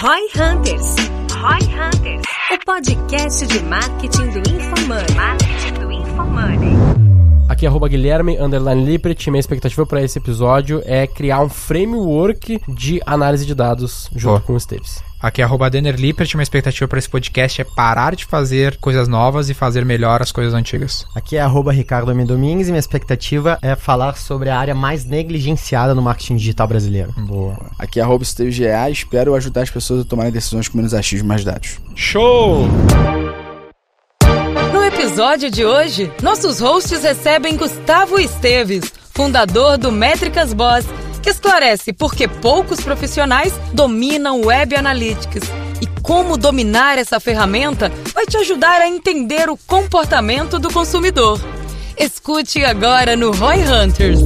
Roy Hunters. Roy Hunters. O podcast de marketing do InfoMoney. Marketing do InfoMoney. Aqui é arroba Guilherme Underline Lippert. Minha expectativa para esse episódio é criar um framework de análise de dados junto com o Esteves. Aqui é arroba Denner Lippert, uma expectativa para esse podcast é parar de fazer coisas novas e fazer melhor as coisas antigas. Aqui é arroba Ricardo M. Domingues e minha expectativa é falar sobre a área mais negligenciada no marketing digital brasileiro. Boa. Aqui é arroba GA, espero ajudar as pessoas a tomarem decisões com menos achismo e mais dados. Show! No episódio de hoje, nossos hosts recebem Gustavo Esteves, fundador do Métricas Boss, que esclarece por que poucos profissionais dominam Web Analytics e como dominar essa ferramenta vai te ajudar a entender o comportamento do consumidor. Escute agora no Roy Hunters.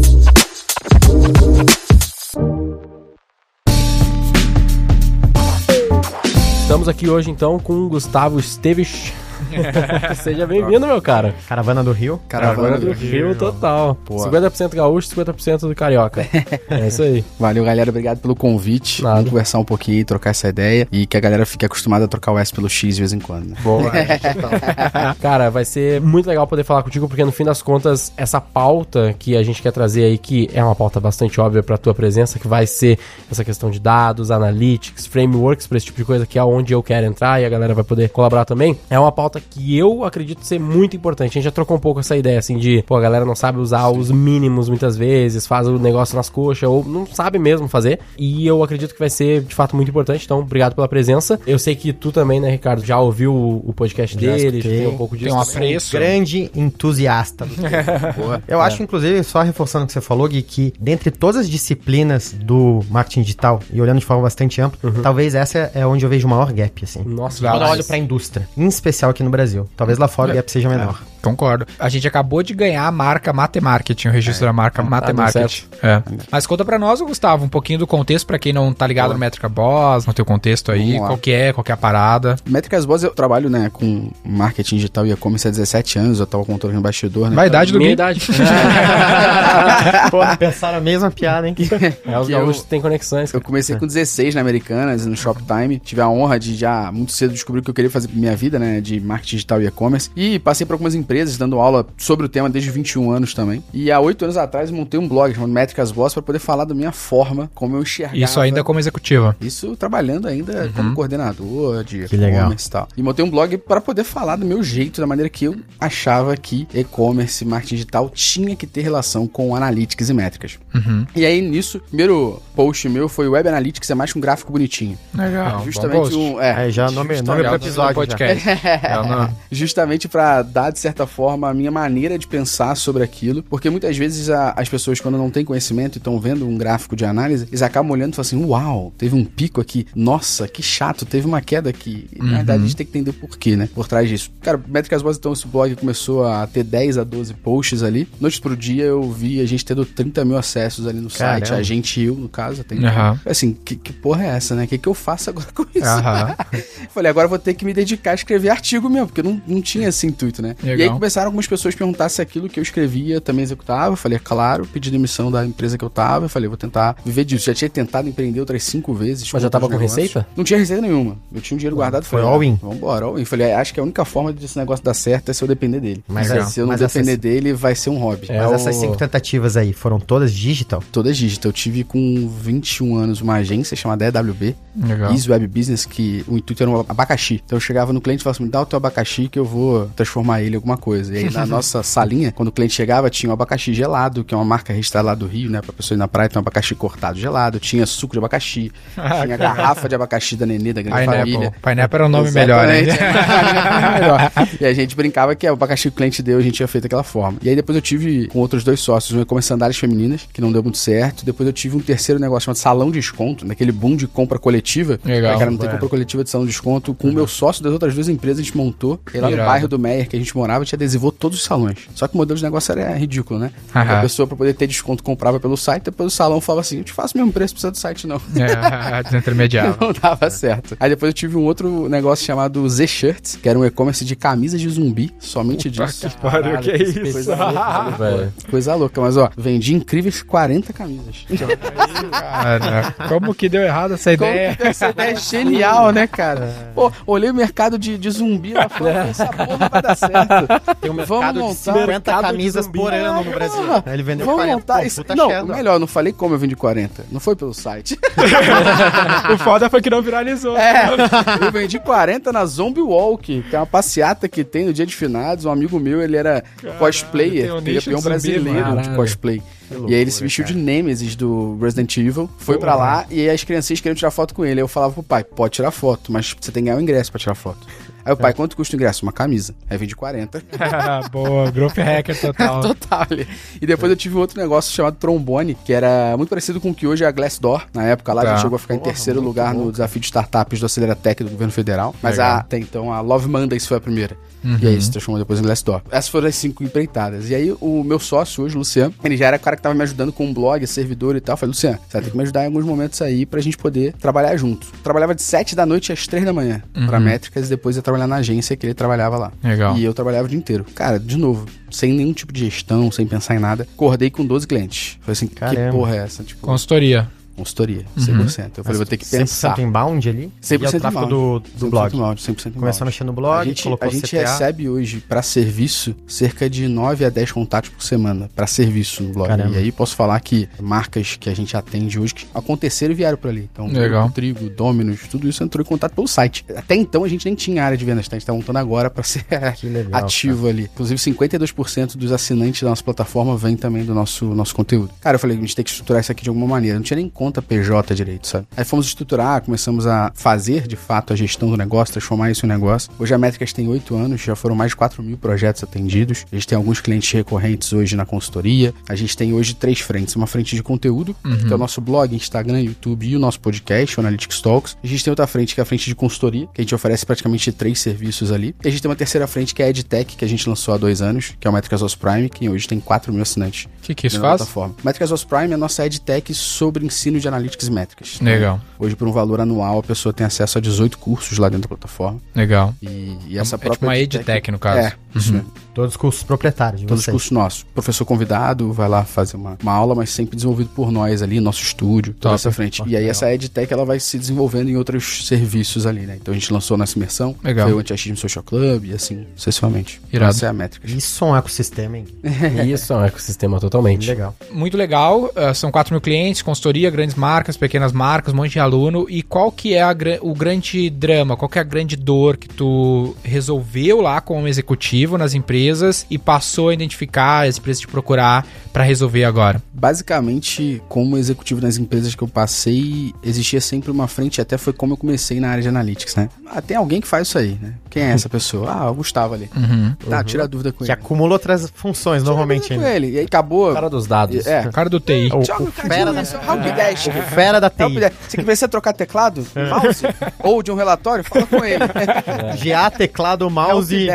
Estamos aqui hoje então com o Gustavo Esteves. Seja bem-vindo, meu cara. Caravana do Rio. Caravana do Rio total. 50% gaúcho, 50% do carioca. É isso aí. Valeu, galera. Obrigado pelo convite. Nada. Vamos conversar um pouquinho, trocar essa ideia e que a galera fique acostumada a trocar o S pelo X de vez em quando. Né? Boa. Cara, vai ser muito legal poder falar contigo, porque no fim das contas, essa pauta que a gente quer trazer aí, que é uma pauta bastante óbvia pra tua presença, que vai ser essa questão de dados, analytics, frameworks, pra esse tipo de coisa, que é onde eu quero entrar e a galera vai poder colaborar também, é uma pauta que eu acredito ser muito importante. A gente já trocou um pouco essa ideia, assim, de, pô, a galera não sabe usar os mínimos muitas vezes, faz o negócio nas coxas, ou não sabe mesmo fazer, e eu acredito que vai ser, de fato, muito importante, então, obrigado pela presença. Eu sei que tu também, né, Ricardo, já ouviu o podcast Já dele, escutei. tem um pouco disso. Tem um também. apreço. Grande entusiasta. Boa. Eu acho, inclusive, só reforçando o que você falou, Gui, que dentre todas as disciplinas do marketing digital, e olhando de forma bastante ampla, talvez essa é onde eu vejo o maior gap, assim. Nossa, Quando eu olho pra indústria, em especial aqui no Brasil. Talvez lá fora o gap seja menor. Concordo. A gente acabou de ganhar a marca Matemarketing, o registro da marca Matemarketing. É. Mas conta pra nós, Gustavo, um pouquinho do contexto, pra quem não tá ligado no Métrica Boss, no teu contexto aí, qual que é, qual que é a parada. Métricas Boas, eu trabalho né, com marketing digital e e-commerce há 17 anos, eu tava contando no bastidor, né? Vai idade do minha idade. Pô, pensaram a mesma piada, hein? é, os gaúchos têm conexões. Eu comecei com 16 na Americanas, no Shoptime. Tive a honra de já muito cedo descobrir o que eu queria fazer pra minha vida, né? De marketing digital e e-commerce. E passei por algumas empresas dando aula sobre o tema desde 21 anos também. E há 8 anos atrás eu montei um blog chamado Métricas Boss pra poder falar da minha forma, como eu enxergava. Isso ainda como executiva. Isso trabalhando ainda Uhum. como coordenador de e-commerce e tal. E montei um blog para poder falar do meu jeito, da maneira que eu achava que e-commerce, marketing digital tinha que ter relação com analytics e métricas. Uhum. E aí nisso, o primeiro post meu foi Web Analytics é mais que um gráfico bonitinho. Legal. Justamente um, é, É, já nome, nome pro episódio. podcast. É, justamente para dar de certa forma a minha maneira de pensar sobre aquilo, porque muitas vezes a- as pessoas quando não têm conhecimento e estão vendo um gráfico de análise, eles acabam olhando e falam assim: "Uau, teve um pico aqui. Nossa, que chato, teve uma queda aqui". E, na verdade a gente tem que entender o porquê, né? Por trás disso. Cara, Métricas Boas então esse blog começou a ter 10 a 12 posts ali. Noite pro dia eu vi a gente tendo 30 mil acessos ali no site, Caramba. a gente e eu no caso, até Aham. Assim, que, que porra é essa, né? O que, que eu faço agora com isso? Aham. Falei, agora vou ter que me dedicar a escrever artigo mesmo, porque eu não, não tinha esse intuito, né? Legal. E aí começaram algumas pessoas a perguntar se aquilo que eu escrevia também executava. Eu falei, é claro, pedi demissão da empresa que eu tava. Eu falei, vou tentar viver disso. Já tinha tentado empreender outras cinco vezes. Mas já tava com receita? Não tinha receita nenhuma. Eu tinha um dinheiro guardado. Foi falei, all in? Vambora, all in. Falei, é, acho que a única forma desse negócio dar certo é se eu depender dele. Mas é- se eu não depender essas- dele, vai ser um hobby. É Mas o- essas cinco tentativas aí foram todas digital? Todas digital. Eu tive com 21 anos uma agência chamada EWB. Legal. Easy Web Business, que o intuito era um abacaxi. Então eu chegava no cliente e falava assim: me dá o teu abacaxi que eu vou transformar ele em alguma coisa. E aí na nossa salinha, quando o cliente chegava, tinha o abacaxi gelado, que é uma marca registrada lá do Rio, né? Pra pessoa ir na praia, tem um abacaxi cortado gelado. Tinha suco de abacaxi. tinha garrafa de abacaxi da Nenê, da Grande Pineapple. Família. Pineapple era o nome melhor, né? Exatamente. Melhor. E a gente brincava que é o abacaxi que o cliente deu, a gente tinha feito daquela forma. E aí depois eu tive com outros dois sócios, um e-commerce sandálias femininas, que não deu muito certo. Depois eu tive um terceiro negócio chamado Salão de Desconto, naquele boom de compra coletiva. Legal. Cara, não tem É. compra coletiva de salão de desconto. Com o meu sócio das outras duas empresas, a gente montou. E lá no Irado. bairro do Meyer, que a gente morava, a gente adesivou todos os salões. Só que o modelo de negócio era ridículo, né? Aham. A pessoa, pra poder ter desconto, comprava pelo site, depois o salão falava assim: eu te faço o mesmo preço, precisa do site, não. É, desintermediável. Não dava certo. Aí depois eu tive um outro negócio chamado Z-Shirts, que era um e-commerce de camisas de zumbi, somente disso. Pariu, que é isso? Coisa louca, velho. Coisa louca, mas ó, vendi incríveis 40 camisas. Cara, como que deu errado essa Como ideia? que essa ideia é genial, né, cara? Pô, olhei o mercado de, de zumbi lá fora, falei, essa porra vai dar certo. Tem um Vamos mercado de montar 50 mercado de camisas zumbi. por ano no Brasil. Aí ele vendeu Vamos 40. montar Pô, Não, cheddar. melhor, não falei como eu vendi 40. Não foi pelo site. o foda foi que não viralizou. É, eu vendi 40 na Zombie Walk, que é uma passeata que tem no dia de finados. Um amigo meu, ele era cosplayer, tem um ele é nicho peão de zumbi, brasileiro de cosplay. e aí ele se vestiu de Nemesis do Resident Evil, foi pra lá e aí as criancinhas queriam tirar foto com ele. Aí eu falava pro pai, pode tirar foto, mas você tem que ganhar o ingresso pra tirar foto. Aí o pai, quanto custa o ingresso? Uma camisa. Aí vendi 40. Boa, group hacker total. Total. E depois eu tive um outro negócio chamado trombone, que era muito parecido com o que hoje é a Glassdoor. Na época lá, a Tá. gente chegou a ficar em terceiro lugar no desafio de startups do Aceleratec do governo federal. Mas a, até então a Love Mondays foi a primeira. E aí se transformou depois em Glassdoor. Essas foram as cinco empreitadas. E aí o meu sócio hoje, Luciano, ele já era o cara que tava me ajudando com um blog, servidor e tal. Eu falei, Luciano, você vai ter que me ajudar em alguns momentos aí pra gente poder trabalhar junto. Trabalhava de sete da noite às três da manhã pra métricas e depois ia trabalhar na agência que ele trabalhava lá. Legal. E eu trabalhava o dia inteiro. Cara, de novo, sem nenhum tipo de gestão, sem pensar em nada. Acordei com 12 clientes. Falei assim, que Caramba. porra é essa? Tipo, Consultoria. Consultoria, 100%. Eu falei, vou ter que pensar. 100% inbound ali? 100% E é tráfego do, do 100% blog. inbound, 100% inbound. Começou a mexer no blog, a gente, colocou a gente CTA. recebe hoje pra serviço cerca de 9 a 10 contatos por semana pra serviço no blog. Caramba. E aí posso falar que marcas que a gente atende hoje que aconteceram e vieram por ali. Então, Legal. Trigo, Dominus, tudo isso entrou em contato pelo site. Até então a gente nem tinha área de vendas, tá? a gente tá montando agora pra ser legal, ativo ali. Inclusive 52% dos assinantes da nossa plataforma vem também do nosso, nosso conteúdo. Cara, eu falei, a gente tem que estruturar isso aqui de alguma maneira. Não tinha nem conta PJ direito, sabe? Aí fomos estruturar, começamos a fazer de fato a gestão do negócio, transformar isso em um negócio. Hoje a Métricas tem 8 anos, já foram mais de 4 mil projetos atendidos. A gente tem alguns clientes recorrentes hoje na consultoria. A gente tem hoje três frentes. Uma frente de conteúdo, que é o nosso blog, Instagram, YouTube e o nosso podcast, o Analytics Talks. A gente tem outra frente que é a frente de consultoria, que a gente oferece praticamente três serviços ali. E a gente tem uma terceira frente que é a EdTech, que a gente lançou há dois anos, que é o Métricas Os Prime, que hoje tem 4 mil assinantes. O que, que isso faz? plataforma. Métricas Os Prime é a nossa EdTech sobre ensino de analytics e métricas. Legal, Hoje, por um valor anual, a pessoa tem acesso a 18 cursos lá dentro da plataforma. legal. E, e essa é própria. tipo uma edtech, no caso. É, isso mesmo. Todos os cursos proprietários de Todos os vocês. cursos nossos. Professor convidado vai lá fazer uma, uma aula, mas sempre desenvolvido por nós ali, nosso estúdio, toda essa frente. E aí essa EdTech ela vai se desenvolvendo em outros serviços ali, né? Então a gente lançou nossa imersão, Legal. foi o Anti-Achismo Social Club e assim, sucessivamente. Irado. Essa é a métrica. Isso é um ecossistema, hein? Isso é um ecossistema totalmente. Legal. Muito legal, uh, são 4 mil clientes, consultoria, grandes marcas, pequenas marcas, um monte de aluno. E qual que é a o grande drama, qual que é a grande dor que tu resolveu lá como executivo nas empresas e passou a identificar as empresas te procurar pra resolver agora? Basicamente, como executivo nas empresas que eu passei, existia sempre uma frente, até foi como eu comecei na área de analytics, né? Ah, tem alguém que faz isso aí, né? Quem é essa pessoa? Ah, o Gustavo ali. Uhum. Tá, tira a dúvida com Que ele. acumula outras funções, normalmente. Tira dúvida com ele. E aí acabou. Cara dos dados. É. Cara do TI. O, Joga o fera da, helpdesk. o fera da TI. Você quer ver você trocar teclado, mouse ou de um relatório? Fala com ele. GA, teclado, mouse e né?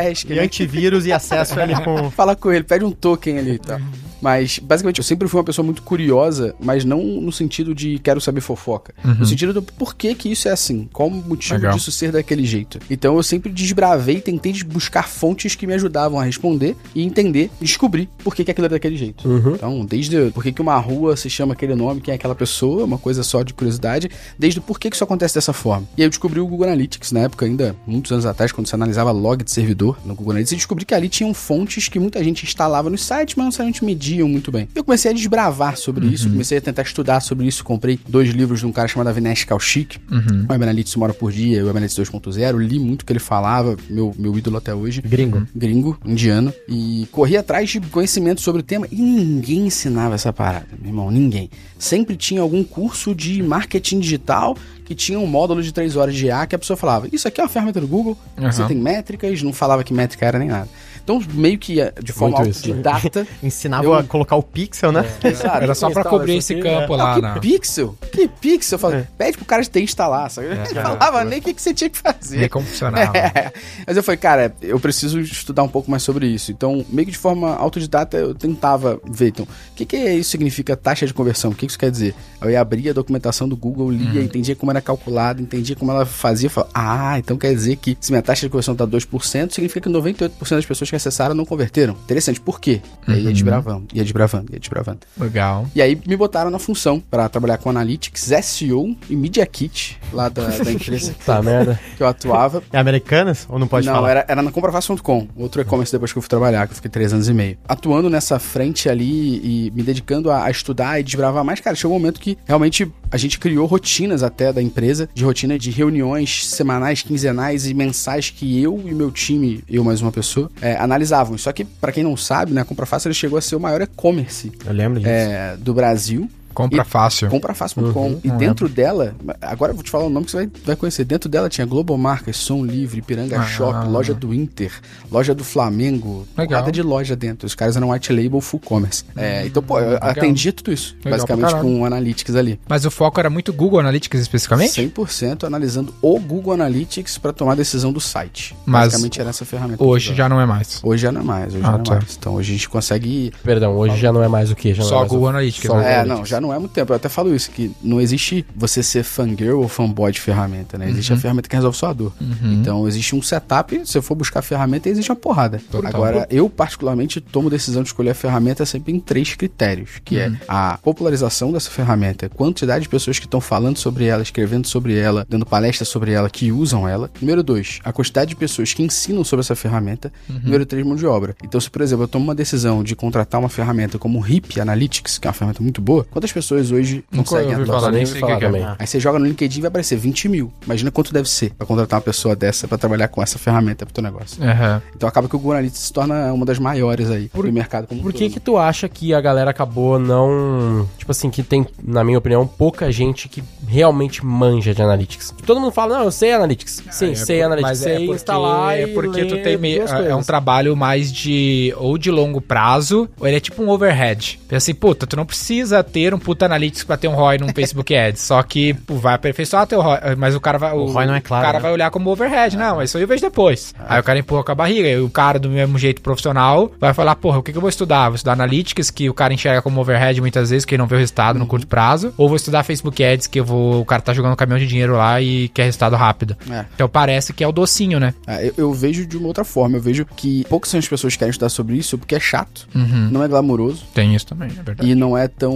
Antivírus e acesso ali com... Fala com ele, pede um token ali e tal. Mas, basicamente, eu sempre fui uma pessoa muito curiosa, mas não no sentido de quero saber fofoca. No sentido do porquê que isso é assim. Qual o motivo Legal. disso ser daquele jeito. Então eu sempre desbravei e tentei buscar fontes que me ajudavam a responder e entender, descobrir por que, que aquilo é daquele jeito. Então, desde por que, que uma rua se chama aquele nome, quem é aquela pessoa, uma coisa só de curiosidade, desde por que, que isso acontece dessa forma. E aí eu descobri o Google Analytics, na época ainda, muitos anos atrás, quando você analisava log de servidor no Google Analytics, e descobri que ali tinham fontes que muita gente instalava nos sites, mas não necessariamente mediam mediam muito bem. Eu comecei a desbravar sobre isso, comecei a tentar estudar sobre isso. Comprei dois livros de um cara chamado Avinash Kaushik, o Web Analytics Uma Hora por Dia e o Web Analytics 2.0. Li muito o que ele falava, meu, meu ídolo até hoje. Gringo. Gringo, indiano. E corri atrás de conhecimento sobre o tema e ninguém ensinava essa parada, meu irmão, ninguém. Sempre tinha algum curso de marketing digital que tinha um módulo de três horas de A que a pessoa falava, isso aqui é uma ferramenta do Google, Uhum. você tem métricas, não falava que métrica era nem nada. Então, meio que eh, de forma Muito isso. autodidata. Ensinava Eu- a colocar o pixel, né? Exato. Era só pra cobrir esse aqui, campo né? lá, que né? pixel? Que pixel? Eu falei, pede pro cara de TI instalar, sabe? É, Não falava nem o que, que você tinha que fazer. Ver como funcionava. É. Mas eu falei, cara, eu preciso estudar um pouco mais sobre isso. Então, meio que de forma autodidata, eu tentava ver. Então, o que, que isso significa taxa de conversão? O que que isso quer dizer? Eu ia abrir a documentação do Google, lia, entendia como era calculado, entendia como ela fazia. Falava, ah, então quer dizer que se minha taxa de conversão tá 2%, significa que 98% das pessoas que acessaram não converteram. Interessante, por quê? E aí ia desbravando, ia desbravando, ia desbravando. Legal. E aí me botaram na função para trabalhar com Analytics, SEO e Media Kit lá da, da empresa Tá, merda. que eu atuava. É Americanas? Ou não pode não, falar? Era, era na comprafácil.com, outro e-commerce depois que eu fui trabalhar, que eu fiquei três anos e meio. Atuando nessa frente ali e me dedicando a, a estudar e desbravar mais, cara, chegou um momento que realmente a gente criou rotinas até da empresa, de rotina de reuniões semanais, quinzenais e mensais que eu e meu time, eu mais uma pessoa, é, analisavam. Só que, pra quem não sabe, né, a Comprafácil ele chegou a ser o maior e-commerce Eu lembro disso. é, do Brasil. Compra E- fácil. Comprafácil.com. e dentro dela, agora eu vou te falar o nome que você vai, vai conhecer. Dentro dela tinha Globo Marcas, Som Livre, Piranga Ah. Shop, loja do Inter, loja do Flamengo. Legal. Nada de loja dentro. Os caras eram white label full commerce. É, então, pô, eu atendia tudo isso. Legal basicamente com analytics ali. Mas o foco era muito Google Analytics especificamente? 100% analisando o Google Analytics para tomar a decisão do site. Mas basicamente era essa ferramenta. Hoje já não é mais. Hoje já não é mais, hoje Ah, já não tá. é mais. Então hoje a gente consegue Perdão, hoje já não é mais o que? Já não Só é mais Google o- Analytics, só né? Google É, Analytics. não, já não é muito tempo. Eu até falo isso, que não existe você ser fangirl ou fanboy de ferramenta, né? Existe Uhum. a ferramenta que resolve sua dor. Então, existe um setup, se eu for buscar a ferramenta, existe uma porrada. Total. Agora, eu particularmente tomo decisão de escolher a ferramenta sempre em três critérios, que Uhum. é a popularização dessa ferramenta, quantidade de pessoas que estão falando sobre ela, escrevendo sobre ela, dando palestras sobre ela, que usam ela. Número dois, a quantidade de pessoas que ensinam sobre essa ferramenta. Uhum. Número três, mão de obra. Então, se, por exemplo, eu tomo uma decisão de contratar uma ferramenta como o HIP Analytics, que é uma ferramenta muito boa, quantas pessoas hoje Nunca conseguem atuar falar nem sei falar que que é. também. Aí você joga no LinkedIn e vai aparecer 20 mil. Imagina quanto deve ser pra contratar uma pessoa dessa pra trabalhar com essa ferramenta pro teu negócio. Aham. Então acaba que o Google Analytics se torna uma das maiores aí do mercado como Por que todo. que tu acha que a galera acabou não... Tipo assim, que tem, na minha opinião, pouca gente que realmente manja de Analytics. Todo mundo fala, não, eu sei Analytics. Sim, É, sei por- Analytics. Mas é sei porque, instalar é porque tu tem duas é um trabalho mais de ou de longo prazo, ou ele é tipo um overhead. Pensa assim, puta, tu não precisa ter um puta analytics pra ter um ROI num Facebook Ads, só que pô, vai aperfeiçoar teu ROI, mas o cara vai o, ROI não é claro, O cara né? vai olhar como overhead, não, isso aí eu vejo depois. Aí o cara empurra com a barriga, e o cara do mesmo jeito profissional vai falar, porra, o que, que eu vou estudar? Vou estudar analytics, que o cara enxerga como overhead muitas vezes, que não vê o resultado no curto prazo, ou vou estudar Facebook Ads, que eu vou, o cara tá jogando um caminhão de dinheiro lá e quer resultado rápido. É. Então parece que é o docinho, né? Ah, eu, eu vejo de uma outra forma. Eu vejo que poucas são as pessoas que querem estudar sobre isso porque é chato, Uhum. não é glamouroso Tem isso também, é verdade. e não é tão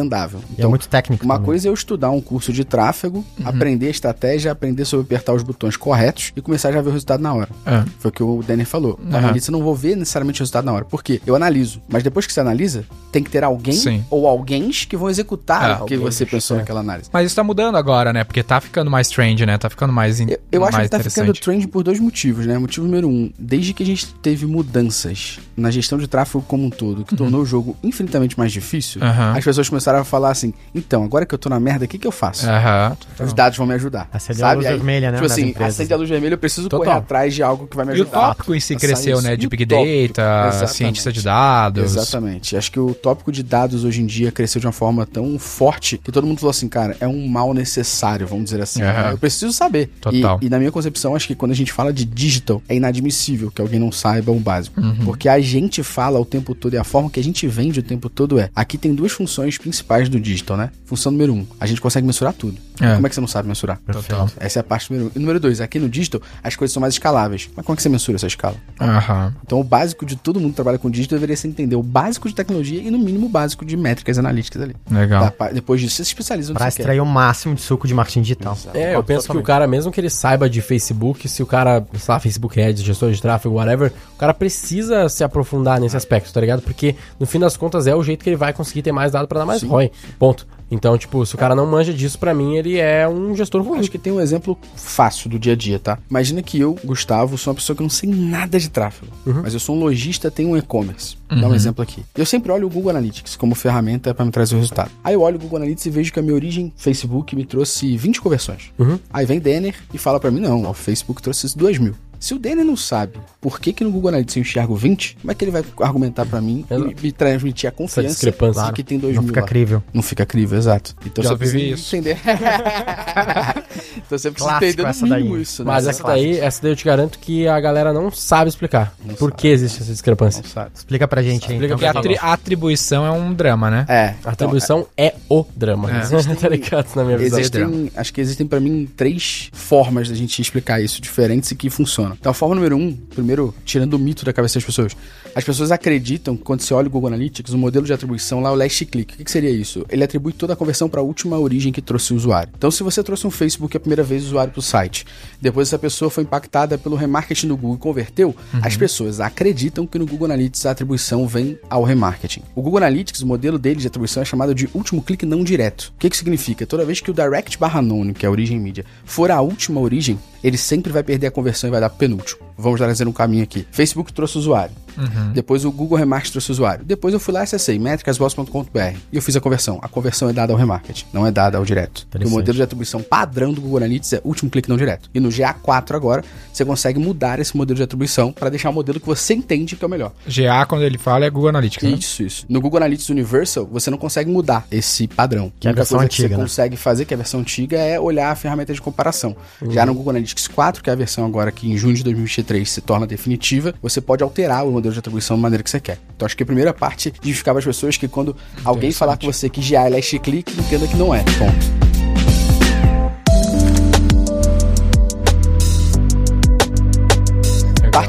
vendável. E é muito técnico. Uma também. coisa é eu estudar um curso de tráfego, aprender a estratégia, aprender sobre apertar os botões corretos e começar já a ver o resultado na hora. É. Foi o que o Denner falou. Na analista eu não vou ver necessariamente o resultado na hora. Por quê? Eu analiso. Mas depois que você analisa, tem que ter alguém Sim. ou alguém que vão executar É. o que você pensou naquela análise. Mas isso tá mudando agora, né? Porque tá ficando mais trend, né? Tá ficando mais in... Eu, eu acho mais que tá ficando trend por dois motivos, né? Motivo número um, desde que a gente teve mudanças na gestão de tráfego como um todo, que tornou o jogo infinitamente mais difícil, Uhum. As pessoas começaram a falar assim: então, agora que eu tô na merda, o que, que eu faço? Aham. Os dados vão me ajudar. Acendeu a luz vermelha, né, Tipo assim, empresas. acende a luz vermelha, eu preciso Total. correr atrás de algo que vai me E o ajudar. tópico em si cresceu, né? De Big Data, exatamente. cientista de dados. Exatamente. Acho que o tópico de dados hoje em dia cresceu de uma forma tão forte que todo mundo falou assim, cara, é um mal necessário, vamos dizer assim. Aham. Eu preciso saber. Total. E, e na minha concepção, acho que quando a gente fala de digital, é inadmissível que alguém não saiba o básico. Uhum. Porque a gente fala o tempo todo e a forma que a gente vende o tempo todo é. Aqui tem duas funções principais do digital, né? Função número um, a gente consegue mensurar tudo. É. Como é que você não sabe mensurar? Total. Essa é a parte número um. E número dois, aqui no digital, as coisas são mais escaláveis. Mas como é que você mensura essa escala? Aham. Então, o básico de todo mundo que trabalha com digital deveria ser entender o básico de tecnologia e, no mínimo, o básico de métricas analíticas ali. Legal. Tá? Depois disso, você se especializa no Pra você quer. extrair o máximo de suco de marketing digital. É, eu penso que o cara, mesmo que ele saiba de Facebook, se o cara, sei lá, Facebook Ads, gestor de tráfego, whatever, o cara precisa se aprofundar nesse aspecto, tá ligado? Porque, no fim das contas, é o jeito que ele vai conseguir ter mais dado pra dar mais ROI. Ponto. Então, tipo, se o cara não manja disso, pra mim, ele é um gestor ruim. Acho que tem um exemplo fácil do dia a dia, tá? Imagina que eu, Gustavo, sou uma pessoa que não sei nada de tráfego, mas eu sou um lojista, tenho um e-commerce. Vou dar um exemplo aqui. Eu sempre olho o Google Analytics como ferramenta para me trazer o resultado. Aí eu olho o Google Analytics e vejo que a minha origem Facebook me trouxe 20 conversões. Aí vem Denner e fala para mim, não, o Facebook trouxe 2 mil. Se o Denner não sabe por que, que no Google Analytics eu enxergo 20, como é que ele vai argumentar pra mim e Exato. me, me transmitir a confiança discrepância. de que tem 2 Não mil fica lá? crível. Não fica crível, exato. Então Já você precisa vivi isso. entender. então você precisa Clássico entender essa daí. isso, né? Mas essa daí, essa daí eu te garanto que a galera não sabe explicar. Não por sabe. que existe essa discrepância. Não sabe. Explica pra gente aí. Explica então. Porque a, atribuição é um drama, né? É. A atribuição é o drama. É. tá ligado na minha visão. Existem, acho que existem pra mim três formas da gente explicar isso diferentes e que funcionam. Então, a forma número um, primeiro, tirando o mito da cabeça das pessoas. As pessoas acreditam que quando você olha o Google Analytics, o modelo de atribuição lá, o last click, o que, que seria isso? Ele atribui toda a conversão para a última origem que trouxe o usuário. Então, se você trouxe um Facebook a primeira vez o usuário para o site, depois essa pessoa foi impactada pelo remarketing do Google e converteu, as pessoas acreditam que no Google Analytics a atribuição vem ao remarketing. O Google Analytics, o modelo dele de atribuição é chamado de último clique não direto. O que, que significa? Toda vez que o direct barra que é a origem mídia, for a última origem, ele sempre vai perder a conversão e vai dar penúltimo. Vamos trazer um caminho aqui. Facebook trouxe usuário. Depois o Google Remarketing trouxe usuário. Depois eu fui lá e acessei métricasboss.com.br e eu fiz a conversão. A conversão é dada ao remarketing, não é dada ao direto. Porque o modelo de atribuição padrão do Google Analytics é último clique não direto. E no GA4 agora, você consegue mudar esse modelo de atribuição para deixar o modelo que você entende que é o melhor. GA, quando ele fala, é Google Analytics, né? Isso, isso. No Google Analytics Universal, você não consegue mudar esse padrão. Que é a única versão coisa que antiga, você né? consegue fazer, que é a versão antiga, é olhar a ferramenta de comparação. Já no Google Analytics 4, que é a versão agora que em junho de 2023 se torna definitiva, você pode alterar o modelo de atribuição da maneira que você quer. Então acho que a primeira parte de para as pessoas que quando alguém falar com você que GA é last click, entenda que não é.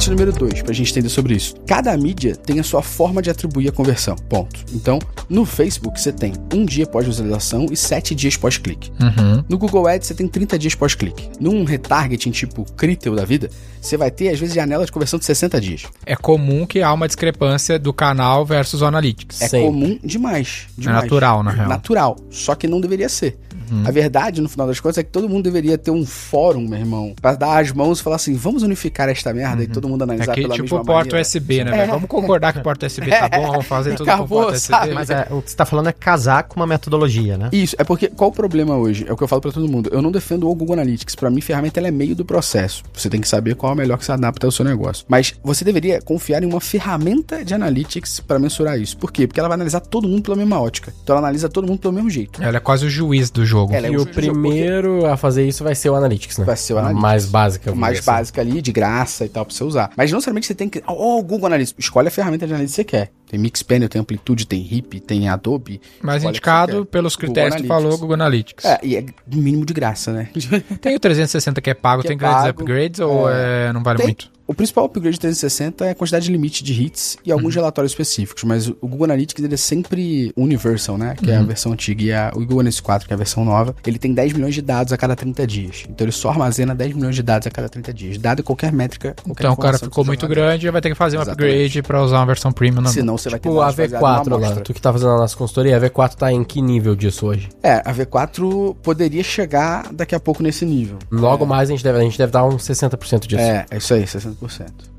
Parte número 2, pra gente entender sobre isso. Cada mídia tem a sua forma de atribuir a conversão. Ponto. Então, no Facebook você tem um dia pós-visualização e sete dias pós-clique. Uhum. No Google Ads você tem 30 dias pós-clique. Num retargeting tipo Critel da vida, você vai ter às vezes janela de conversão de 60 dias. É comum que há uma discrepância do canal versus o Analytics. É Sempre. comum demais, demais. natural, na real. Natural. Só que não deveria ser. A verdade, no final das contas, é que todo mundo deveria ter um fórum, meu irmão, pra dar as mãos e falar assim: vamos unificar esta merda e todo mundo É analisar que pela tipo mesma porta maneira. USB, né? velho? Vamos concordar que porta USB tá bom, vamos fazer tudo com Acabou, porta sabe? USB. Mas é, o que você tá falando é casar com uma metodologia, né? Isso, é porque qual o problema hoje? É o que eu falo pra todo mundo. Eu não defendo o Google Analytics. Pra mim, ferramenta ela é meio do processo. Você tem que saber qual é o melhor que se adapta ao seu negócio. Mas você deveria confiar em uma ferramenta de analytics pra mensurar isso. Por quê? Porque ela vai analisar todo mundo pela mesma ótica. Então ela analisa todo mundo pelo mesmo jeito. Ela é quase o juiz do jogo. Ela é E o o jogo, primeiro a fazer isso vai ser o Analytics, né? Vai ser o Analytics. Mais básica. O mais assim. básica ali, de graça e tal, pra você usar. Mas não necessariamente você tem que. Ó, o Google Analytics. Escolhe a ferramenta de analytics que você quer. Tem Mixpanel, tem Amplitude, tem HIP, tem Adobe. Mas indicado pelos critérios que falou. Google Analytics. É, e é mínimo de graça, né? Tem o 360 que é pago, Que tem é grandes pago. upgrades ou é, não vale Tem. muito? O principal upgrade de 360 é a quantidade de limite de hits e Uhum. alguns relatórios específicos, mas o Google Analytics ele é sempre universal, né? Que é Uhum. a versão antiga, e a, o Google Analytics 4, que é a versão nova, ele tem 10 milhões de dados a cada 30 dias. Então ele só armazena 10 milhões de dados a cada 30 dias. Dado qualquer métrica, qualquer Então o cara que ficou muito grande e vai ter que fazer um upgrade pra usar uma versão premium. Na... Senão você vai ter Tipo, a dados baseados V4 numa lá, amostra. tu que tá fazendo a nossa consultoria, a V4 tá em que nível disso hoje? É, a V4 poderia chegar daqui a pouco nesse nível. Logo mais a gente deve, a gente deve dar uns 60% disso. É, é isso aí, 60%.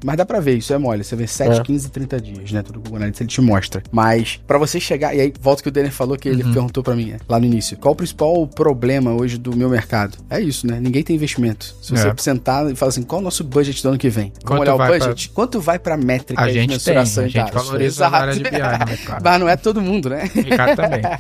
Mas dá pra ver, isso é mole. Você vê 7, É. 15, 30 dias, né? Tudo Google Analytics ele te mostra. Mas pra você chegar, e aí volta o que o Denner falou que ele perguntou pra mim né, lá no início. Qual o principal problema hoje do meu mercado? É isso, né? Ninguém tem investimento. Se você É. sentar e falar assim, qual é o nosso budget do ano que vem? Quanto Vamos olhar o budget? Quanto vai pra métrica A de gente tem, a gente dados? valoriza a área de BI, né, cara? Mas não é todo mundo, né? Ricardo também.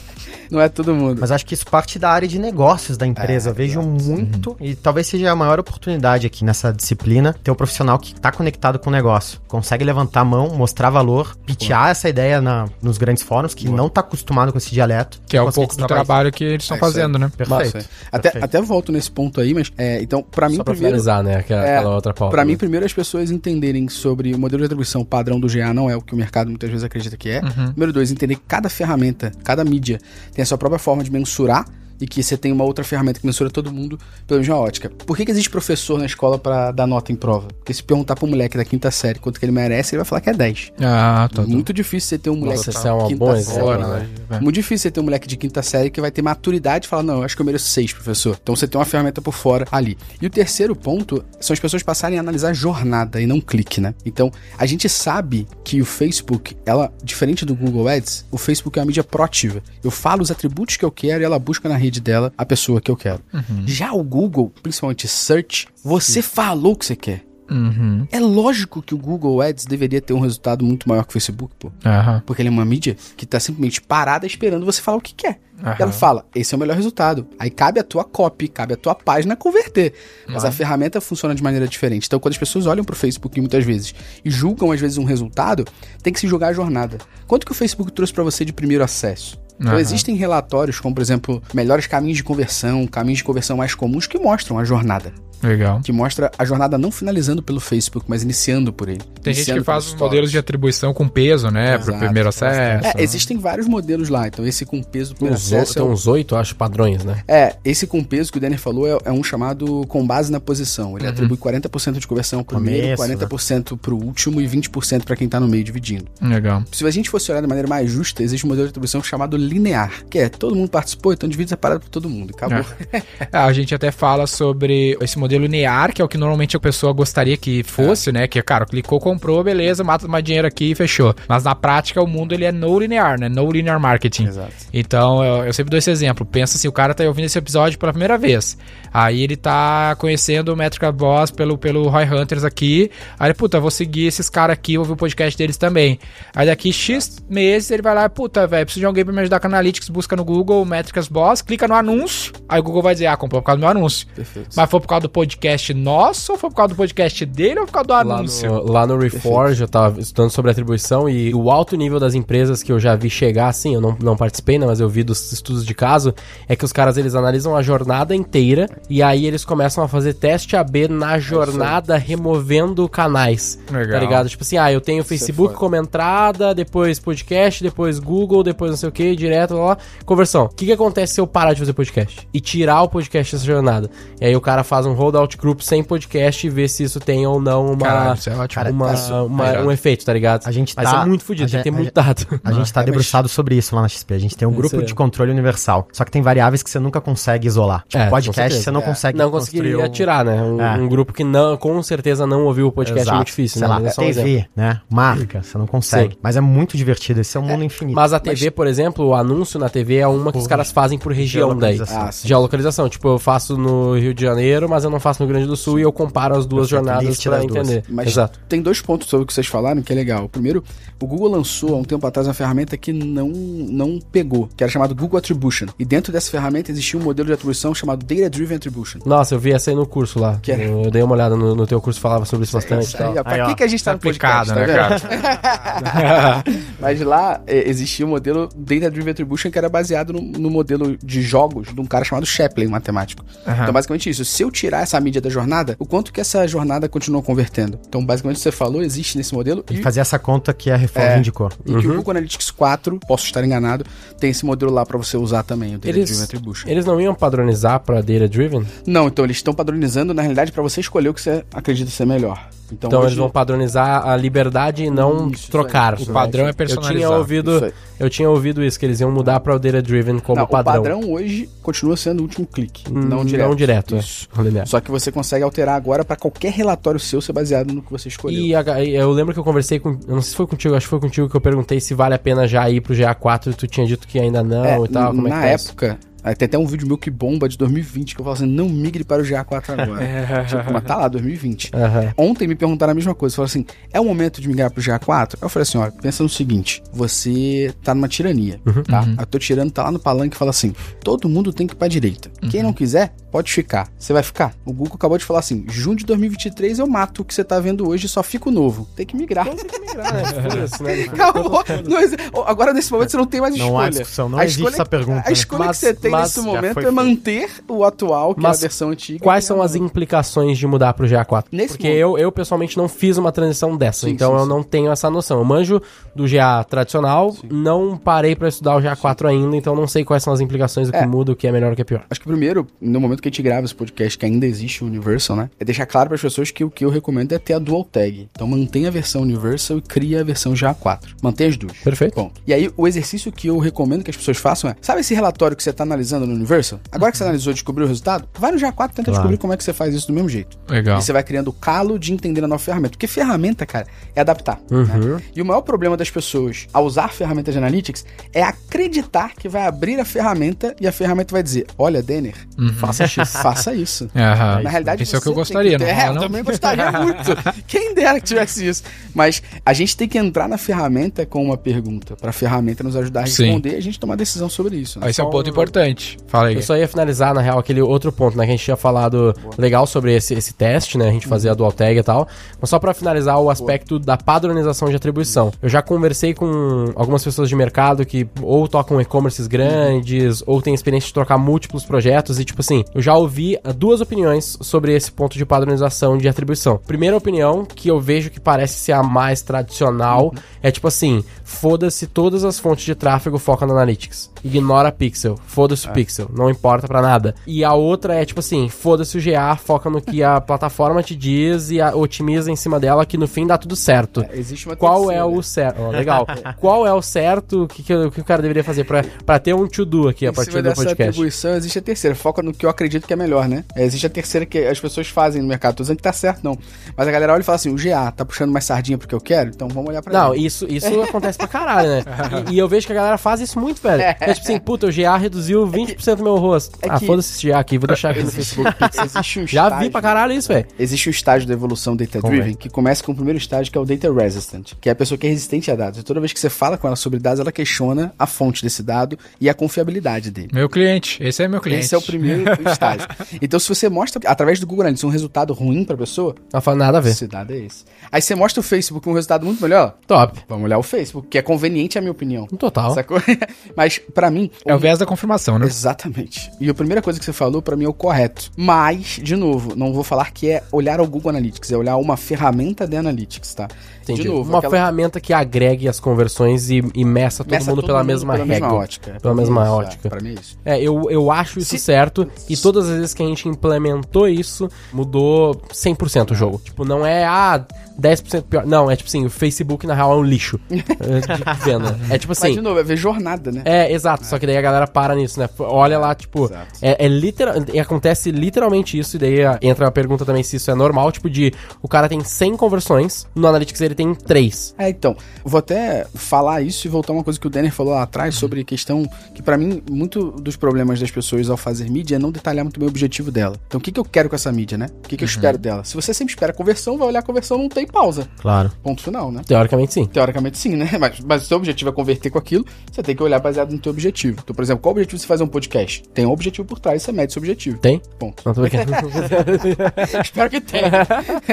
Não é todo mundo. Mas acho que isso parte da área de negócios da empresa. Eu vejo muito, e talvez seja a maior oportunidade aqui nessa disciplina, ter um profissional que está conectado com o negócio. Consegue levantar a mão, mostrar valor, pitchar essa ideia na- nos grandes fóruns, que não está acostumado com esse dialeto. Que é um Consegue pouco do trabalho que eles estão É fazendo, né? Perfeito. Até, perfeito. até volto nesse ponto aí, mas é, então, pra mim, Só pra primeiro, finalizar, né? Aquela, É, aquela outra pauta. Pra mim, né? primeiro as pessoas entenderem sobre o modelo de atribuição padrão do GA não é o que o mercado muitas vezes acredita que é. Número dois, entender que cada ferramenta, cada mídia tem a sua própria forma de mensurar e que você tem uma outra ferramenta que mensura todo mundo pela mesma ótica. Por que, que existe professor na escola pra dar nota em prova? Porque se perguntar pro moleque da quinta série quanto que ele merece, ele vai falar que é 10. Ah, tá. Muito difícil você ter um moleque Nossa, é um quinta bom série. exemplo, né? Muito difícil você ter um moleque de quinta série que vai ter maturidade e falar, não, eu acho que eu mereço seis, professor. Então você tem uma ferramenta por fora ali. E o terceiro ponto são as pessoas passarem a analisar jornada e não clique, né? Então, a gente sabe que o Facebook, ela, diferente do Google Ads, o Facebook é uma mídia proativa. Eu falo os atributos que eu quero e ela busca na rede dela a pessoa que eu quero. Já o Google, principalmente Search, você falou o que você quer. Uhum. É lógico que o Google Ads deveria ter um resultado muito maior que o Facebook, pô. Aham. Porque ele é uma mídia que tá simplesmente parada esperando você falar o que quer. E ela fala, esse é o melhor resultado. Aí cabe a tua copy, cabe a tua página converter. Mas a ferramenta funciona de maneira diferente. Então, quando as pessoas olham pro Facebook muitas vezes e julgam, às vezes, um resultado, tem que se julgar a jornada. Quanto que o Facebook trouxe pra você de primeiro acesso? Então, existem relatórios, como, por exemplo, melhores caminhos de conversão, caminhos de conversão mais comuns, que mostram a jornada. Legal. Que mostra a jornada não finalizando pelo Facebook, mas iniciando por ele. Tem gente que faz os modelos de atribuição com peso, né? Pro Exato, primeiro acesso. É, né? existem vários modelos lá. Então, esse com peso primeiro uns, acesso tem é, o- uns oito, acho, padrões, né? é, esse com peso que o Denner falou é, é um chamado com base na posição. Ele atribui 40% de conversão pro primeiro, Começo, 40% pro último e 20% pra quem tá no meio dividindo. Legal. Se a gente fosse olhar da maneira mais justa, existe um modelo de atribuição chamado linear, que é todo mundo participou, então divide essa parada pra todo mundo. Acabou. É, A gente até fala sobre esse modelo linear, que é o que normalmente a pessoa gostaria que fosse, né? Que, cara, clicou, comprou, beleza, mata mais dinheiro aqui e fechou. Mas na prática, o mundo ele é no linear, né? No linear marketing. Exato. Então, eu, eu sempre dou esse exemplo. Pensa assim, o cara tá ouvindo esse episódio pela primeira vez. Aí ele tá conhecendo o Metrica Boss pelo, pelo Roy Hunters aqui. Aí ele, puta, vou seguir esses caras aqui, ouvir o podcast deles também. Aí daqui X meses ele vai lá, puta, velho, preciso de alguém pra me ajudar com Analytics, busca no Google Métricas Boss, clica no anúncio. Aí o Google vai dizer, ah, comprou por causa do meu anúncio. Perfeito. Mas foi por causa do podcast nosso, ou foi por causa do podcast dele, ou por causa do Lá anúncio? no, lá no Reforge, eu tava estudando sobre atribuição e o alto nível das empresas que eu já vi chegar, assim, eu não, não participei, né, mas eu vi dos estudos de caso, é que os caras, eles analisam a jornada inteira e aí eles começam a fazer teste AB na jornada, removendo canais. Legal. Tá ligado? Tipo assim, ah, eu tenho Facebook foda. como entrada, depois podcast, depois Google, depois não sei o que, direto, lá, lá. Conversão. O que que acontece se eu parar de fazer podcast? E tirar o podcast dessa jornada? E aí o cara faz um holdout group sem podcast e vê se isso tem ou não uma... Caralho, isso é ótimo. Cara, uma- isso- uma- irado. um efeito, tá ligado? A gente Mas tá- é muito fodido, a tem que ter muito dado. A gente tá debruçado sobre isso lá na XP. A gente tem um grupo é. de controle universal. Só que tem variáveis que você nunca consegue isolar. Tipo, É, podcast você não É. consegue Não conseguiria tirar, né? Um, grupo que não, com certeza não ouviu o podcast é muito difícil, Sei né? lá, Mas. TV, né? Marca, você não consegue. Mas é muito divertido. Esse é um mundo infinito. Mas a TV, por exemplo, o anúncio na TV é uma que os caras fazem por região daí. geolocalização. Ah. Geolocalização. Tipo, eu faço no Rio de Janeiro, mas eu não faço no Rio Grande do Sul e eu comparo as duas Perfeito, jornadas duas. entender. Mas Exato. tem dois pontos sobre o que vocês falaram que é legal. Primeiro, o Google lançou há um tempo atrás uma ferramenta que não, não pegou, que era chamado Google Attribution. E dentro dessa ferramenta existia um modelo de atribuição chamado Data Driven Attribution. Nossa, eu vi essa aí no curso lá. Que é- Eu dei uma olhada no, no teu curso, falava sobre isso bastante. e Isso aí, pra Aí, ó, que, que a gente tá no aplicado, podcast, né, tá? Mas lá é, existia o modelo Data Driven Attribution que era baseado no, no modelo de jogos de um cara chamado Shapley, um matemático. Aham. Então, basicamente isso. Se eu tirar essa mídia da jornada, o quanto que essa jornada continua convertendo? Então, basicamente, você falou, existe nesse modelo. E E, fazer essa conta que a reforma É. indicou. e que o Google Analytics 4, posso estar enganado, tem esse modelo lá pra você usar também, o Data Driven Eles, Attribution. eles não iam padronizar pra Data Driven? Não, então eles estão padronizando, na realidade, pra você escolher o que você acredita ser melhor. Então, Então hoje- eles vão padronizar a liberdade e não Isso, trocar. isso aí. O padrão é Eu tinha ouvido, eu tinha ouvido isso, que eles iam mudar pra o Data Driven como Não, padrão. O padrão hoje continua sendo o último clique, Hum, não direto. Não direto, Isso. é. Só que você consegue alterar agora pra qualquer relatório seu ser baseado no que você escolheu. E a- eu lembro que eu conversei com. Eu não sei se foi contigo, acho que foi contigo que eu perguntei se vale a pena já ir pro GA4 e tu tinha dito que ainda não É, e tal. Como na é que isso? Aí tem até um vídeo meu que bomba de 2020 que eu falo assim: não migre para o GA4 agora. tipo, mas tá lá, 2020. Aham. Ontem me perguntaram a mesma coisa. Falaram assim: é o momento de migrar pro GA4? Eu falei assim: olha, pensa no seguinte: você tá numa tirania, Uhum. tá? A tua tirano tá lá no palanque e fala assim: todo mundo tem que ir pra direita. Quem não quiser, pode ficar. Você vai ficar. O Google acabou de falar assim: junho de 2023 eu mato o que você tá vendo hoje e só fico novo. Tem que migrar. Foda-se, né? Acabou. Não exi- Agora, nesse momento, você não tem mais Não escolha. há discussão, não A existe escolha- essa pergunta, A né? escolha Mas- que você tem mas nesse momento é manter o atual, que Mas é a versão antiga. Quais são é a as implicações de mudar pro GA4? Nesse Porque momento. eu, eu pessoalmente não fiz uma transição dessa, Sim, então sim, eu sim. não tenho essa noção. Eu manjo do GA tradicional, não parei pra estudar o GA4 ainda, então não sei quais são as implicações, o que É. muda, o que é melhor, o que é pior. Acho que primeiro, no momento que a gente grava esse podcast, que ainda existe o Universal, né? É deixar claro para as pessoas que o que eu recomendo é ter a dual tag. Então mantenha a versão Universal e cria a versão GA4. Mantém as duas. Perfeito. Bom, e aí o exercício que eu recomendo que as pessoas façam é: sabe esse relatório que você tá analisando analisando no Universal? Agora que você analisou e descobriu o resultado, vai no GA4 e tenta Claro. descobrir como é que você faz isso do mesmo jeito. Legal. E você vai criando o calo de entender a nova ferramenta. Porque ferramenta, cara, é adaptar. né? E o maior problema das pessoas ao usar ferramentas de analytics é acreditar que vai abrir a ferramenta e a ferramenta vai dizer: Olha, Denner, faça X. faça isso. Aham. Na realidade, Isso é o que eu gostaria, ter- não É, rola, eu também gostaria muito. Quem dera que tivesse isso. Mas a gente tem que entrar na ferramenta com uma pergunta, pra ferramenta nos ajudar a Sim. responder e a gente tomar decisão sobre isso. né? Esse é um ponto importante. Fala aí. Eu só ia finalizar, na real, aquele outro ponto, né? Que a gente tinha falado legal sobre esse, esse teste, né? A gente fazia a dual tag e tal. Mas só pra finalizar o aspecto da padronização de atribuição. Eu já conversei com algumas pessoas de mercado que ou tocam e-commerces grandes, ou têm experiência de trocar múltiplos projetos. E, tipo assim, eu já ouvi duas opiniões sobre esse ponto de padronização de atribuição. Primeira opinião, que eu vejo que parece ser a mais tradicional, é tipo assim: foda-se todas as fontes de tráfego, foca no Analytics. Ignora pixel, foda-se o pixel, não importa pra nada. E a outra é tipo assim: foda-se o GA, foca no que a plataforma te diz e a- otimiza em cima dela, que no fim dá tudo certo. É, existe uma Qual terceira. é o certo? Ó, legal. Qual é o certo que, que, o- que o cara deveria fazer pra, pra ter um to-do aqui a Em partir cima do podcast? atribuição, existe a terceira. Foca no que eu acredito que é melhor, né? É, existe a terceira que as pessoas fazem no mercado. Tô dizendo que tá certo, não. Mas a galera olha e fala assim: o GA tá puxando mais sardinha porque eu quero? Então vamos olhar pra Não, ele. isso, isso acontece pra caralho, né? E, e eu vejo que a galera faz isso muito, velho. É tipo assim, puta, o GA reduziu 20% do meu rosto. é ah, que- foda-se esse GA aqui, vou deixar aqui no Existe, Facebook. existe um Já vi estágio- pra caralho isso, velho. Existe um estágio da evolução data-driven que começa com o primeiro estágio, que é o data resistant, que é a pessoa que é resistente a dados. E toda vez que você fala com ela sobre dados, ela questiona a fonte desse dado e a confiabilidade dele. Meu cliente. Esse é meu cliente. Esse é o primeiro estágio. Então, se você mostra, através do Google Analytics, um resultado ruim pra pessoa, Não fala nada a ver. esse dado é esse. Aí você mostra o Facebook com um resultado muito melhor, Top. vamos olhar o Facebook, que é conveniente, a minha opinião. No total. Sacou? Mas, pra mim... É o viés da confirmação, né? Exatamente. E a primeira coisa que você falou, pra mim, é o correto. Mas, de novo, não vou falar que é olhar ao Google Analytics, é olhar uma ferramenta de Analytics, tá? Entendi. De novo, Uma aquela- ferramenta que agregue as conversões e, e meça todo Meça mundo todo pela mundo mesma pela régua. mesma ótica. Pela mesma é isso, ótica. É, pra mim é isso. É, eu, eu acho isso Se- certo. E todas as vezes que a gente implementou isso, mudou 100% o jogo. Tipo, não é, ah, 10% pior. Não, é tipo assim, o Facebook na real é um lixo é, de venda. É tipo Mas, assim. de novo, é ver jornada, né? É, exato. Só que daí a galera para nisso, né? Olha lá, tipo, Exato. é, é literal, e acontece literalmente isso, e daí a- entra a pergunta também se isso é normal, tipo de, o cara tem 100 conversões, no Analytics ele tem 3. É, então, vou até falar isso e voltar uma coisa que o Denner falou lá atrás sobre questão que pra mim muito dos problemas das pessoas ao fazer mídia é não detalhar muito bem o objetivo dela. Então, o que, que eu quero com essa mídia, né? O que, que eu espero dela? Se você sempre espera conversão, vai olhar a conversão, não tem pausa. Claro. Ponto final, né? Teoricamente sim. Teoricamente sim, né? Mas, mas o seu objetivo é converter com aquilo, você tem que olhar baseado no teu objetivo. Então, por exemplo, qual o objetivo de você fazer um podcast? Tem um objetivo por trás, você mede seu objetivo. Tem? Ponto. Não tô. Espero que tenha.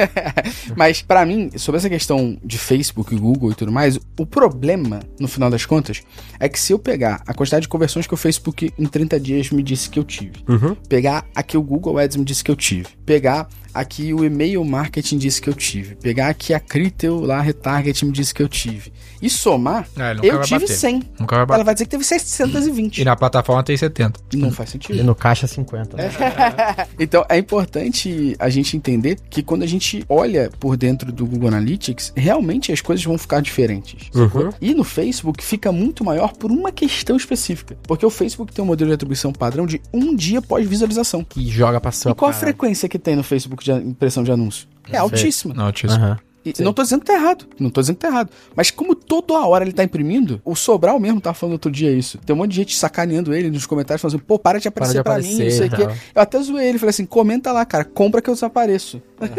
Mas, pra mim, sobre essa questão de Facebook, Google e tudo mais, o problema, no final das contas, é que se eu pegar a quantidade de conversões que o Facebook em 30 dias me disse que eu tive, Uhum. pegar a que o Google Ads me disse que eu tive, pegar a que o e-mail marketing disse que eu tive, pegar a que a Critel lá, retarget me disse que eu tive, e somar, É, eu tive bater. 100. Nunca vai bater. Ela vai dizer que teve 620. E na plataforma tem 70. Não faz sentido. E no caixa 50. né? Então é importante a gente entender que quando a gente olha por dentro do Google Analytics, realmente as coisas vão ficar diferentes. Uhum. E no Facebook fica muito maior por uma questão específica. Porque o Facebook tem um modelo de atribuição padrão de um dia pós-visualização. que joga pra cima. E qual a frequência que tem no Facebook de impressão de anúncio? É altíssima. Não, tio. Aham. E não tô dizendo que tá errado. Não tô dizendo que tá errado. Mas como toda hora ele tá imprimindo, o Sobral mesmo tá falando outro dia isso. Tem um monte de gente sacaneando ele nos comentários, falando assim, pô, para de aparecer de pra aparecer mim, não sei o quê. Eu até zoei ele, falei assim, comenta lá, cara, compra que eu desapareço.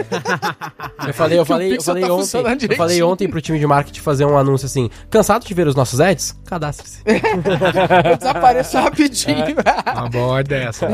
Eu falei, eu falei, eu Pixel falei tá ontem. Eu falei ontem pro time de marketing fazer um anúncio assim: cansado de ver os nossos ads? Cadastre-se. eu desapareço rapidinho. Uma boa ideia essa.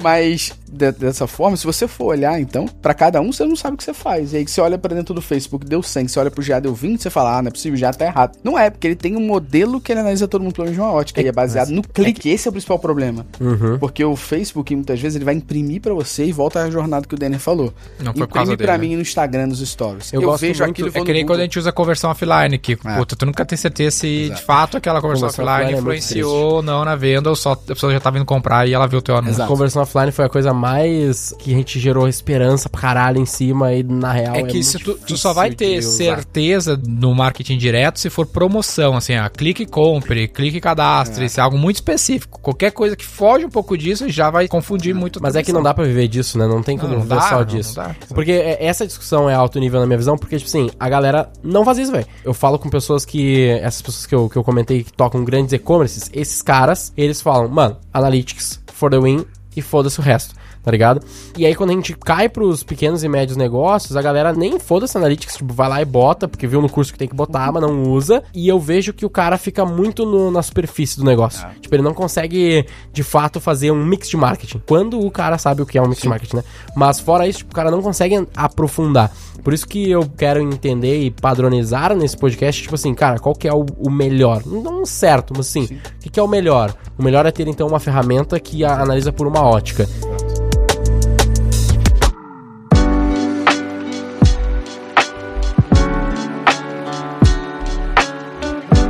Mas, de- dessa forma, se você for olhar, então, pra cada um, você não sabe o que você faz. E aí, que você olha pra dentro do Facebook, deu 100, você olha pro GA, deu 20, você fala, ah, não é possível, já tá errado. Não é, porque ele tem um modelo que ele analisa todo mundo pela mesma ótica, e é baseado no clique. Esse é o principal problema. Uhum. Porque o Facebook, muitas vezes, ele vai imprimir pra você e volta à jornada que o Denner falou. Não foi Imprime dele, pra né? mim no Instagram, nos stories. Eu Eu, gosto vejo muito- aquilo É que nem quando a gente usa conversão offline, que É. pô, tu nunca tem certeza se de fato aquela conversão, Conversão offline offline é influenciou ou não na venda, ou só a pessoa já tá vindo comprar e ela viu o teu anúncio. Exato. Conversão offline foi a coisa mais que a gente gerou esperança pra caralho em cima e na real É que muito se tu, tu só vai ter certeza no marketing direto se for promoção, assim, ah, clique e compre, clique e cadastre, isso é algo muito específico. Qualquer coisa que foge um pouco disso já vai confundir muito. a Mas é que não dá pra viver disso, né? Não tem como Não, não viver dá, só não, disso. não dá. Porque é- essa discussão é alto nível na minha visão, porque, tipo assim, a galera não faz isso, velho. Eu falo com pessoas que. Essas pessoas que eu, que eu comentei que tocam grandes e-commerces, esses caras, eles falam, mano, analytics for the win e foda-se o resto. Tá ligado? E aí, quando a gente cai pros pequenos e médios negócios, a galera nem foda-se analytics, tipo, vai lá e bota, porque viu no curso que tem que botar, mas não usa. E eu vejo que o cara fica muito no- na superfície do negócio. Tipo, ele não consegue, de fato, fazer um mix de marketing. Quando o cara sabe o que é um mix de marketing, né? Mas fora isso, tipo, o cara não consegue aprofundar. Por isso que eu quero entender e padronizar nesse podcast, tipo assim, cara, qual que é o, o melhor? Não certo, mas assim, o que, que é o melhor? O melhor é ter, então, uma ferramenta que analisa por uma ótica.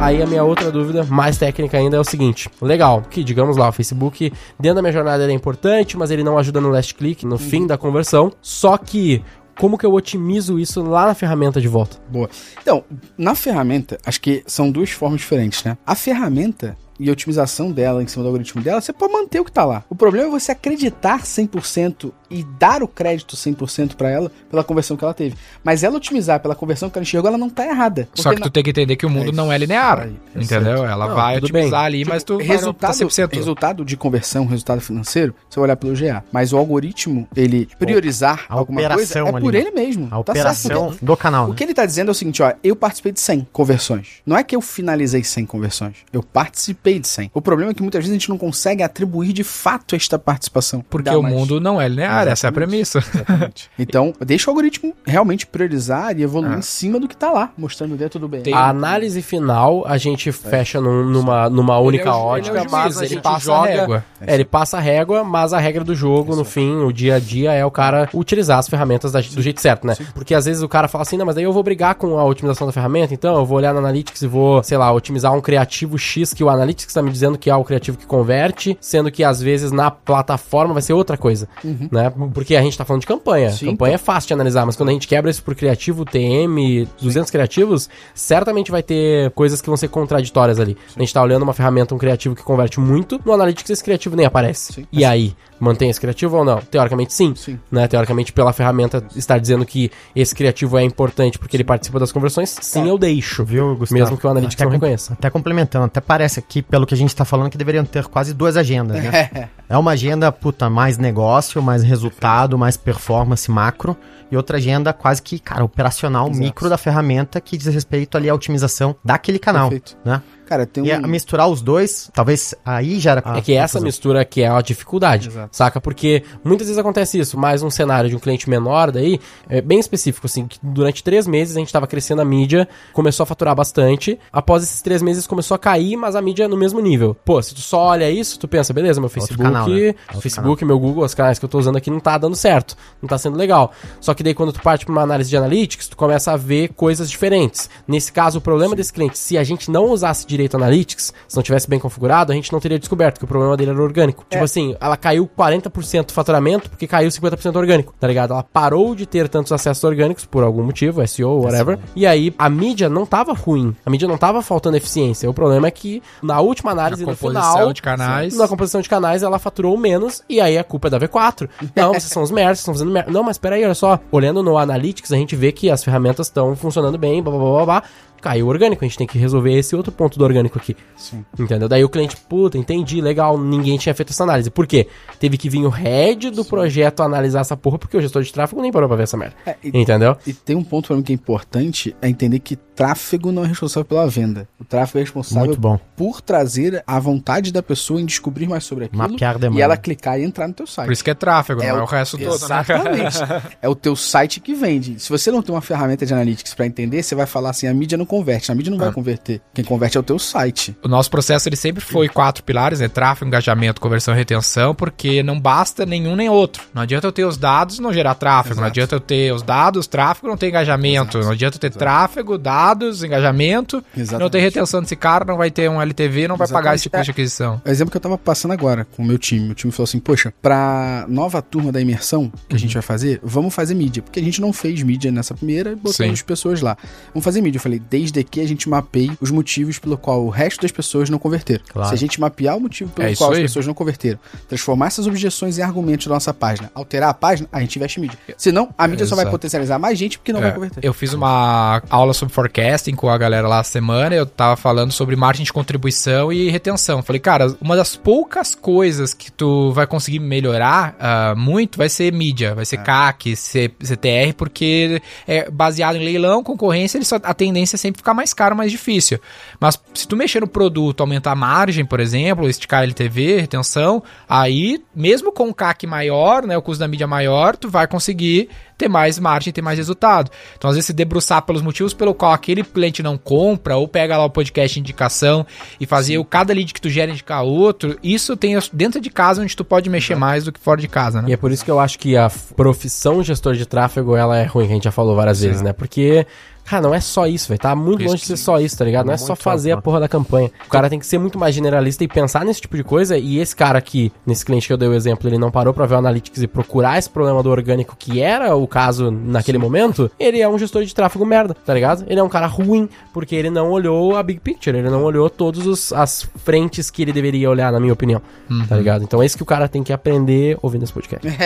Aí a minha outra dúvida, mais técnica ainda, é o seguinte: legal, que digamos lá, o Facebook, dentro da minha jornada ele é importante, mas ele não ajuda no last click, no fim da conversão. Só que, como que eu otimizo isso lá na ferramenta de volta? Boa. Então, na ferramenta, acho que são duas formas diferentes, né? A ferramenta e a otimização dela em cima do algoritmo dela, você pode manter o que tá lá. O problema é você acreditar 100% e dar o crédito 100% pra ela pela conversão que ela teve. Mas ela otimizar pela conversão que ela enxergou, ela não tá errada. Só que Porque tu tem que entender que o mundo É não é linear. aí, é entendeu? Ela Não, vai otimizar bem. ali, mas tu resultado, vai no 100%. resultado de conversão, resultado financeiro, você vai olhar pelo GA. Mas o algoritmo, ele priorizar a alguma coisa é por ali, ele mesmo. A Tá certo, operação do canal, O né? que ele tá dizendo é o seguinte, ó, eu participei de 100 conversões. Não é que eu finalizei 100 conversões, eu participei de 100. O problema é que muitas vezes a gente não consegue atribuir de fato esta participação. Porque o mais- mundo não é linear, essa é a Exatamente. premissa. Exatamente. Então, deixa o algoritmo realmente priorizar e evoluir em cima do que tá lá, mostrando dentro do bem. Tem- A análise final a gente fecha num- numa, numa única Ele é o- ótica, ele é mas a ele gente passa a joga. régua. É, ele passa a régua, mas a regra do jogo, no fim, o dia a dia, é o cara utilizar as ferramentas da- do jeito certo, né? Porque às vezes o cara fala assim, não, mas daí eu vou brigar com a otimização da ferramenta, então eu vou olhar no Analytics e vou, sei lá, otimizar um criativo X que o Analytics tá me dizendo que é o criativo que converte, sendo que às vezes na plataforma vai ser outra coisa, né? Porque a gente tá falando de campanha. Sim, campanha é fácil de analisar, mas quando a gente quebra isso por criativo, TM, 200 criativos, certamente vai ter coisas que vão ser contraditórias ali. A gente tá olhando uma ferramenta, um criativo que converte muito, no Analytics esse criativo nem aparece. Sim. E aí, mantém esse criativo ou não? Teoricamente sim. Sim. Né? Teoricamente, pela ferramenta estar dizendo que esse criativo é importante porque ele participa das conversões, sim, eu deixo. Viu, Gustavo? Mesmo que o Analytics Até não reconheça. Até complementando, até parece aqui, pelo que a gente tá falando, que deveriam ter quase duas agendas, né? é uma agenda, puta, mais negócio, mais resultado, mais performance macro. E outra agenda quase que, cara, operacional, Exato. micro da ferramenta que diz respeito ali à otimização daquele canal, Perfeito. né? Cara, tem um... E a misturar os dois, talvez aí já era... É que essa mistura que é a dificuldade, Exato. saca? Porque muitas vezes acontece isso, mas um cenário de um cliente menor daí, é bem específico, assim, que durante três meses a gente tava crescendo a mídia, começou a faturar bastante, após esses três meses começou a cair, mas a mídia é no mesmo nível. Pô, se tu só olha isso, tu pensa, beleza, meu Facebook, canal, né? Facebook, meu Google, os canais que eu tô usando aqui não tá dando certo, não tá sendo legal. Só que daí quando tu parte pra uma análise de analytics, tu começa a ver coisas diferentes. Nesse caso, o problema desse cliente, se a gente não usasse direito analytics, se não tivesse bem configurado, a gente não teria descoberto que o problema dele era orgânico. Tipo assim, ela caiu 40% do faturamento porque caiu 50% orgânico, tá ligado? Ela parou de ter tantos acessos orgânicos por algum motivo, SEO, whatever. E aí a mídia não tava ruim, a mídia não tava faltando eficiência. O problema é que na última análise, Na no final, de canais. na composição de canais, ela faturou menos e aí a culpa é da V4. Não, vocês são os merdas, vocês estão fazendo merda. Não, mas peraí, olha só. Olhando no Analytics, a gente vê que as ferramentas estão funcionando bem, blá blá blá blá blá. Caiu o orgânico, a gente tem que resolver esse outro ponto do orgânico aqui. Sim. Entendeu? Daí o cliente, puta, entendi, legal, ninguém tinha feito essa análise. Por quê? Teve que vir o head do projeto analisar essa porra, porque o gestor de tráfego nem parou pra ver essa merda. É, e- Entendeu? E tem um ponto pra mim que é importante, é entender que tráfego não é responsável pela venda. O tráfego é responsável Muito bom. por trazer a vontade da pessoa em descobrir mais sobre aquilo Mapear demanda. e ela clicar e entrar no teu site. Por isso que é tráfego, não é o- o resto todo, né? Exatamente. é o teu site que vende. Se você não tem uma ferramenta de analytics pra entender, você vai falar assim, a mídia não converte. A mídia não vai Ah. converter. Quem converte é o teu site. O nosso processo ele sempre foi quatro pilares, né? Tráfego, engajamento, conversão e retenção, porque não basta nenhum nem outro. Não adianta eu ter os dados e não gerar tráfego. Não Exato. adianta eu ter os dados, tráfego, não ter engajamento. Exato. Não adianta eu ter tráfego, dados, engajamento. Exatamente. Não ter retenção desse cara, não vai ter um LTV, não vai pagar esse custo de aquisição. O exemplo que eu tava passando agora com o meu time. Meu time falou assim: Poxa, pra nova turma da imersão que a gente vai fazer, vamos fazer mídia. Porque a gente não fez mídia nessa primeira e botamos Sim. as pessoas lá. Vamos fazer mídia. Eu falei: desde que a gente mapeie os motivos pelo qual o resto das pessoas não converteram. Claro. Se a gente mapear o motivo pelo É qual as pessoas não converteram, transformar essas objeções em argumentos da nossa página, alterar a página, a gente investe em mídia. Senão, a mídia só vai Exato. potencializar mais gente porque não vai É, converter. eu fiz uma aula sobre forecasting com a galera lá semana. Eu tava falando sobre margem de contribuição e retenção. Falei, cara, uma das poucas coisas que tu vai conseguir melhorar ah, muito vai ser mídia, vai ser CAC, ser CTR, porque é baseado em leilão, concorrência, ele só, a tendência é sempre ficar mais caro, mais difícil. Mas se tu mexer no produto, aumentar a margem, por exemplo, esticar LTV, retenção, aí, mesmo com o CAC maior, né, o custo da mídia maior, tu vai conseguir ter mais margem, ter mais resultado. Então, às vezes, se debruçar pelos motivos pelo qual aquele cliente não compra, ou pega lá o podcast indicação e fazer o cada lead que tu gera indicar outro, isso tem dentro de casa onde tu pode mexer mais do que fora de casa, E né? é por isso que eu acho que a profissão gestor de tráfego, ela é ruim, que a gente já falou várias vezes, né? Porque, cara, não é só isso, velho. Tá muito Isso longe de ser só isso, tá ligado? Não é só fazer a amplo. porra da campanha. O cara tem que ser muito mais generalista e pensar nesse tipo de coisa. E esse cara aqui, nesse cliente que eu dei o exemplo, ele não parou pra ver o Analytics e procurar esse problema do orgânico, que era o caso naquele momento. Ele é um gestor de tráfego merda, tá ligado? Ele é um cara ruim, porque ele não olhou a big picture, ele não olhou todas as frentes que ele deveria olhar, na minha opinião. Tá ligado? Então é isso que o cara tem que aprender ouvindo esse podcast.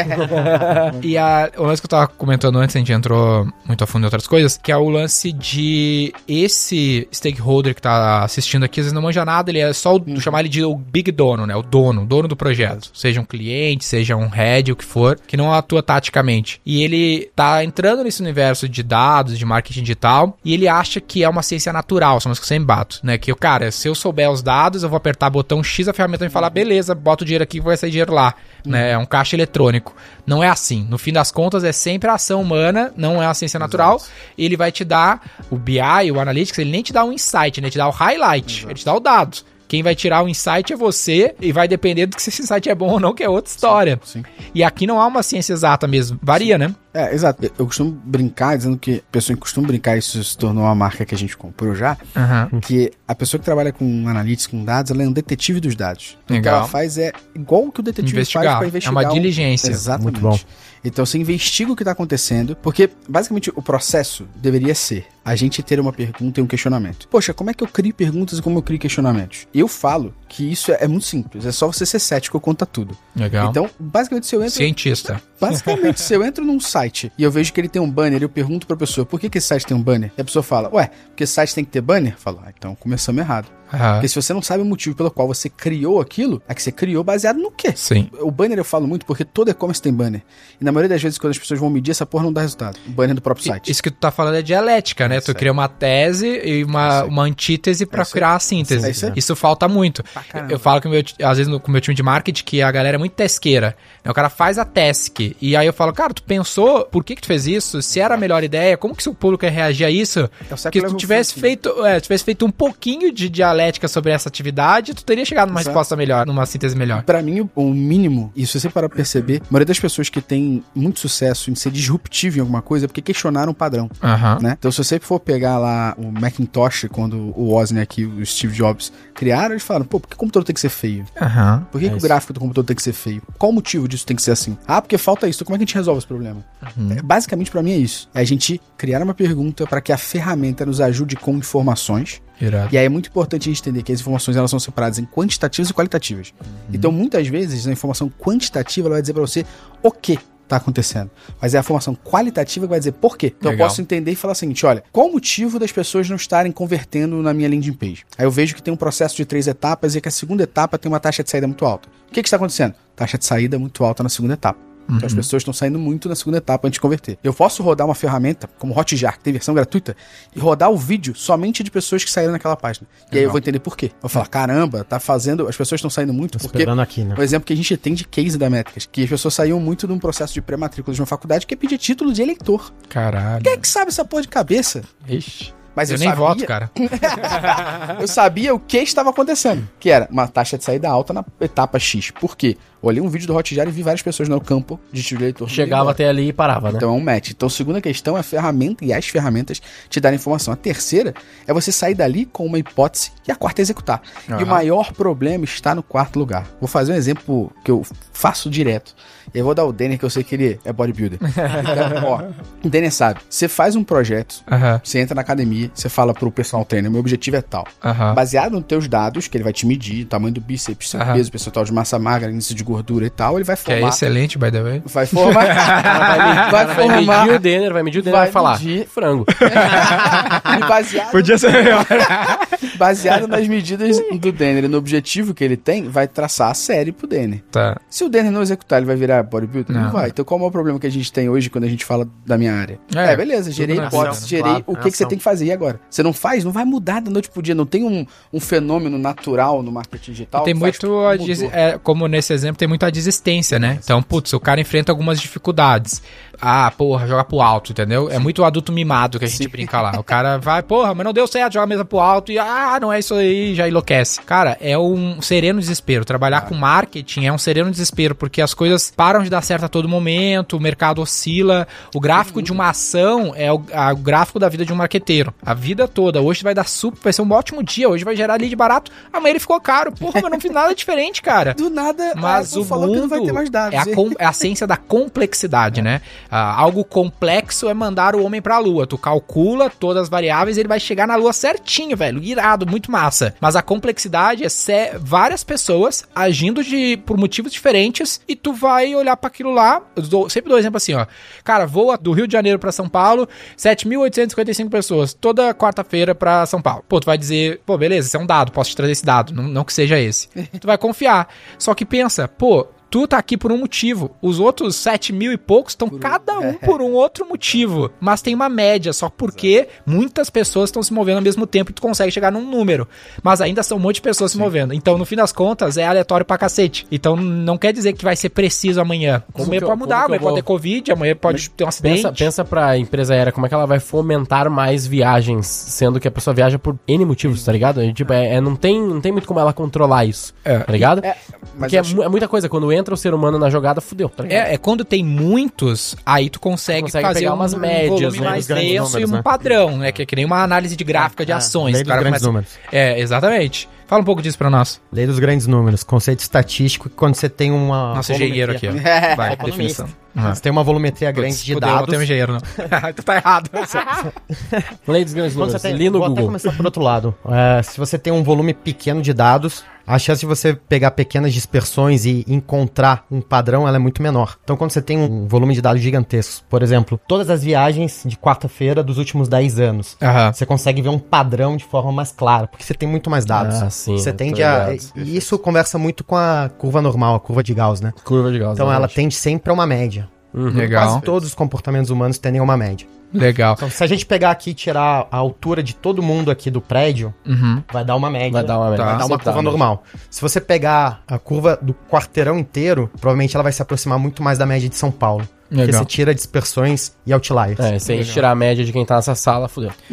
E a, o lance que eu tava comentando antes, a gente entrou muito a fundo em outras coisas, que é o lance de esse stakeholder que tá assistindo aqui, às vezes não manja nada, ele é só o, Uhum. chamar ele de o big dono, né? O dono, o dono do projeto. Seja um cliente, seja um head, o que for, que não atua taticamente. E ele tá entrando nesse universo de dados, de marketing digital, e ele acha que é uma ciência natural, são as que eu sempre bato, né? Que, cara, se eu souber os dados, eu vou apertar botão X, a ferramenta vai falar, beleza, bota o dinheiro aqui e vai sair dinheiro lá, né? É um caixa eletrônico. Não é assim. No fim das contas, é sempre a ação humana, não é a ciência natural. Ele vai te dar o BI, o Analytics, ele nem te dá um insight, né? Ele te dá o highlight, ele te dá o dado. Quem vai tirar o insight é você e vai depender do que se esse insight é bom ou não, que é outra história. sim. E aqui não há uma ciência exata mesmo. Varia, né? É, exato. Eu costumo brincar dizendo que a pessoa que costuma brincar, isso se tornou uma marca que a gente comprou já, Aham. que a pessoa que trabalha com analytics, com dados, ela é um detetive dos dados. Então, O que Legal. ela faz é igual o que o detetive Investigar. faz pra É investigar. uma um- diligência. Exatamente. Muito bom. Então você investiga o que está acontecendo, porque basicamente o processo deveria ser a gente ter uma pergunta e um questionamento. Poxa, como é que eu crio perguntas e como eu crio questionamentos? Eu falo que isso é, é muito simples, é só você ser cético conta tudo. Legal. Então, basicamente, se eu entro. Cientista. Basicamente, se eu entro num site e eu vejo que ele tem um banner, eu pergunto pra pessoa, por que, que esse site tem um banner? E a pessoa fala, ué, porque esse site tem que ter banner? Eu falo, ah, então começamos errado. Aham. Porque se você não sabe o motivo pelo qual você criou aquilo, é que você criou baseado no quê? Sim. O banner eu falo muito porque todo e-commerce tem banner. E na maioria das vezes, quando as pessoas vão medir, essa porra não dá resultado. O banner do próprio site. Isso que tu tá falando é dialética, né? isso tu cria uma tese e uma, aí. uma antítese pra É criar a síntese. É isso aí. Isso falta muito. caramba. Eu falo que meu, às vezes no, com o meu time de marketing que a galera é muito tesqueira. né? O cara faz a task e aí eu falo, cara, tu pensou por que que tu fez isso? Se era a melhor ideia, como que seu público ia reagir a isso? É o Porque se tu tivesse level feito, é, tivesse feito um pouquinho de dialética sobre essa atividade, tu teria chegado numa Exato. resposta melhor, numa síntese melhor. Pra mim, o- mínimo, e se você parar pra perceber, a maioria das pessoas que tem muito sucesso em ser disruptivo em alguma coisa é porque questionaram o padrão. Né? Então, se você for pegar lá o Macintosh, quando o Wozniak e o Steve Jobs criaram, eles falaram, pô, por que o computador tem que ser feio? Por que, que o gráfico do computador tem que ser feio? Qual o motivo disso tem que ser assim? Ah, porque falta isso. Então, como é que a gente resolve esse problema? É, basicamente, pra mim, é isso. É a gente criar uma pergunta para que a ferramenta nos ajude com informações. Irado. E aí é muito importante a gente entender que as informações elas são separadas em quantitativas e qualitativas. Então, muitas vezes, a informação quantitativa ela vai dizer para você o que está acontecendo. Mas é a informação qualitativa que vai dizer por quê. Então, Legal. eu posso entender e falar o seguinte: olha, qual o motivo das pessoas não estarem convertendo na minha landing page? Aí eu vejo que tem um processo de três etapas e que a segunda etapa tem uma taxa de saída muito alta. O que, que está acontecendo? Taxa de saída muito alta na segunda etapa. Então as pessoas estão saindo muito na segunda etapa antes de converter. Eu posso rodar uma ferramenta como Hotjar, que tem versão gratuita, e rodar o vídeo somente de pessoas que saíram naquela página. E aí eu vou entender por quê. Eu vou falar, caramba, tá fazendo. As pessoas estão saindo muito Tô porque. esperando aqui, né? O exemplo que a gente tem de case da Métricas, que as pessoas saíam muito de um processo de pré-matrícula de uma faculdade que é pedir título de eleitor. Caralho. Quem é que sabe essa porra de cabeça? Ixi. Mas eu, eu nem sabia- voto, cara. eu sabia o que estava acontecendo. Que era uma taxa de saída alta na etapa X. Por quê? Olhei um vídeo do Hotjar e vi várias pessoas no campo de tiro de eleitor. Chegava até ali e parava, né? Então é um match. Então, a segunda questão é a ferramenta e as ferramentas te darem informação. A terceira é você sair dali com uma hipótese e a quarta é executar. E o maior problema está no quarto lugar. Vou fazer um exemplo que eu faço direto. E eu vou dar o Denner, que eu sei que ele é bodybuilder. Então, ó, o Denner sabe. Você faz um projeto, Aham, você entra na academia, você fala pro personal trainer, meu objetivo é tal. aham. Baseado nos teus dados, que ele vai te medir, tamanho do bíceps, seu peso, percentual de massa magra, índice de gordura e tal, ele vai Que é formar. excelente, by the way. Vai formar. vai, vai Vai formar. medir o Denner, vai medir o Denner Vai vai falar. medir. Frango. e baseado, Podia ser melhor. baseado nas medidas do Denner e no objetivo que ele tem, vai traçar a série pro Denner. tá. Se o Denner não executar, ele vai virar bodybuilder? Não, Não. vai. Então qual é o problema que a gente tem hoje quando a gente fala da minha área? É, É, beleza, gerei hipótese, gerei claro, o que, que você tem que fazer e agora? Você não faz, não vai mudar da noite pro dia. Não tem um, um fenômeno natural no marketing digital. tem muito, a é, como nesse exemplo, tem muita desistência, né? Então, putz, o cara enfrenta algumas dificuldades. Ah, porra, joga pro alto, entendeu? É muito o adulto mimado que a gente brinca lá. O cara vai, porra, mas não deu certo, joga a mesa pro alto e, ah, não é isso aí, já enlouquece. Cara, é um sereno desespero. Trabalhar com marketing é um sereno desespero, porque as coisas param de dar certo a todo momento, o mercado oscila. O gráfico de uma ação é o, a- o gráfico da vida de um marqueteiro. A vida toda. Hoje vai dar super, vai ser um ótimo dia. Hoje vai gerar lead barato. Amanhã ele ficou caro. Porra, mas não fiz nada diferente, cara. Do nada, Mas o falou mundo que não vai ter mais dados. é, a com- é a ciência da complexidade, né? Ah, algo complexo é mandar o homem pra lua. Tu calcula todas as variáveis e ele vai chegar na lua certinho, velho. Irado, muito massa. Mas a complexidade é ser várias pessoas agindo de, por motivos diferentes e tu vai olhar pra aquilo lá. Dou- sempre dou exemplo assim, ó. Cara, voa do Rio de Janeiro pra São Paulo, 7.855 pessoas, toda quarta-feira pra São Paulo. Pô, tu vai dizer, pô, beleza, esse é um dado, posso te trazer esse dado. Não, não que seja esse. tu vai confiar. Só que pensa, pô, tu tá aqui por um motivo. Os outros 7 mil e poucos estão cada um por um outro motivo. Mas tem uma média, só porque muitas pessoas estão se movendo ao mesmo tempo e tu consegue chegar num número. Mas ainda são um monte de pessoas se movendo. Então, no fim das contas, é aleatório pra cacete. Então, não quer dizer que vai ser preciso amanhã. Como amanhã pode mudar, amanhã pode vou- ter Covid, amanhã pode ter um acidente. Pensa, pensa pra empresa aérea como é que ela vai fomentar mais viagens, sendo que a pessoa viaja por N motivos, tá ligado? E, tipo, é, é- não, tem, não tem muito como ela controlar isso, É. tá ligado? É, mas Porque é, acho- é muita coisa. Quando entra o ser humano na jogada, fudeu, tá? É, é quando tem muitos, aí tu consegue, Consegue fazer pegar um, umas um médias, né, mais denso números, e um né? padrão, né? Que é que nem uma análise de gráfica de É, ações. lei dos grandes começa- números. É, exatamente. Fala um pouco disso pra nós. Lei dos grandes números, conceito estatístico que quando você tem uma. Nosso engenheiro aqui, ó. Vai, Economista. definição. Uhum. Você tem uma volumetria grande de Não dados. tem um engenheiro, não. tu tá errado. Quando números. você tem, Li no vou até Google. começar por outro lado. É, se você tem um volume pequeno de dados, a chance de você pegar pequenas dispersões e encontrar um padrão ela é muito menor. Então, quando você tem um volume de dados gigantescos, por exemplo, todas as viagens de quarta-feira dos últimos 10 anos, Aham. você consegue ver um padrão de forma mais clara, porque você tem muito mais dados. Ah, sim, Você tende a. E isso conversa muito com a curva normal, a curva de Gauss, né? Curva de Gauss. Então ela tende sempre a uma média. Legal. Quase todos os comportamentos humanos tendem a uma média. Legal. Então, se a gente pegar aqui e tirar a altura de todo mundo aqui do prédio, Uhum. vai dar uma média. Vai dar uma média. Vai dar uma Aceitável. curva normal. Se você pegar a curva do quarteirão inteiro, provavelmente ela vai se aproximar muito mais da média de São Paulo. Porque Legal. você tira dispersões e outliers. É, se a gente tirar a média de quem tá nessa sala, fudeu.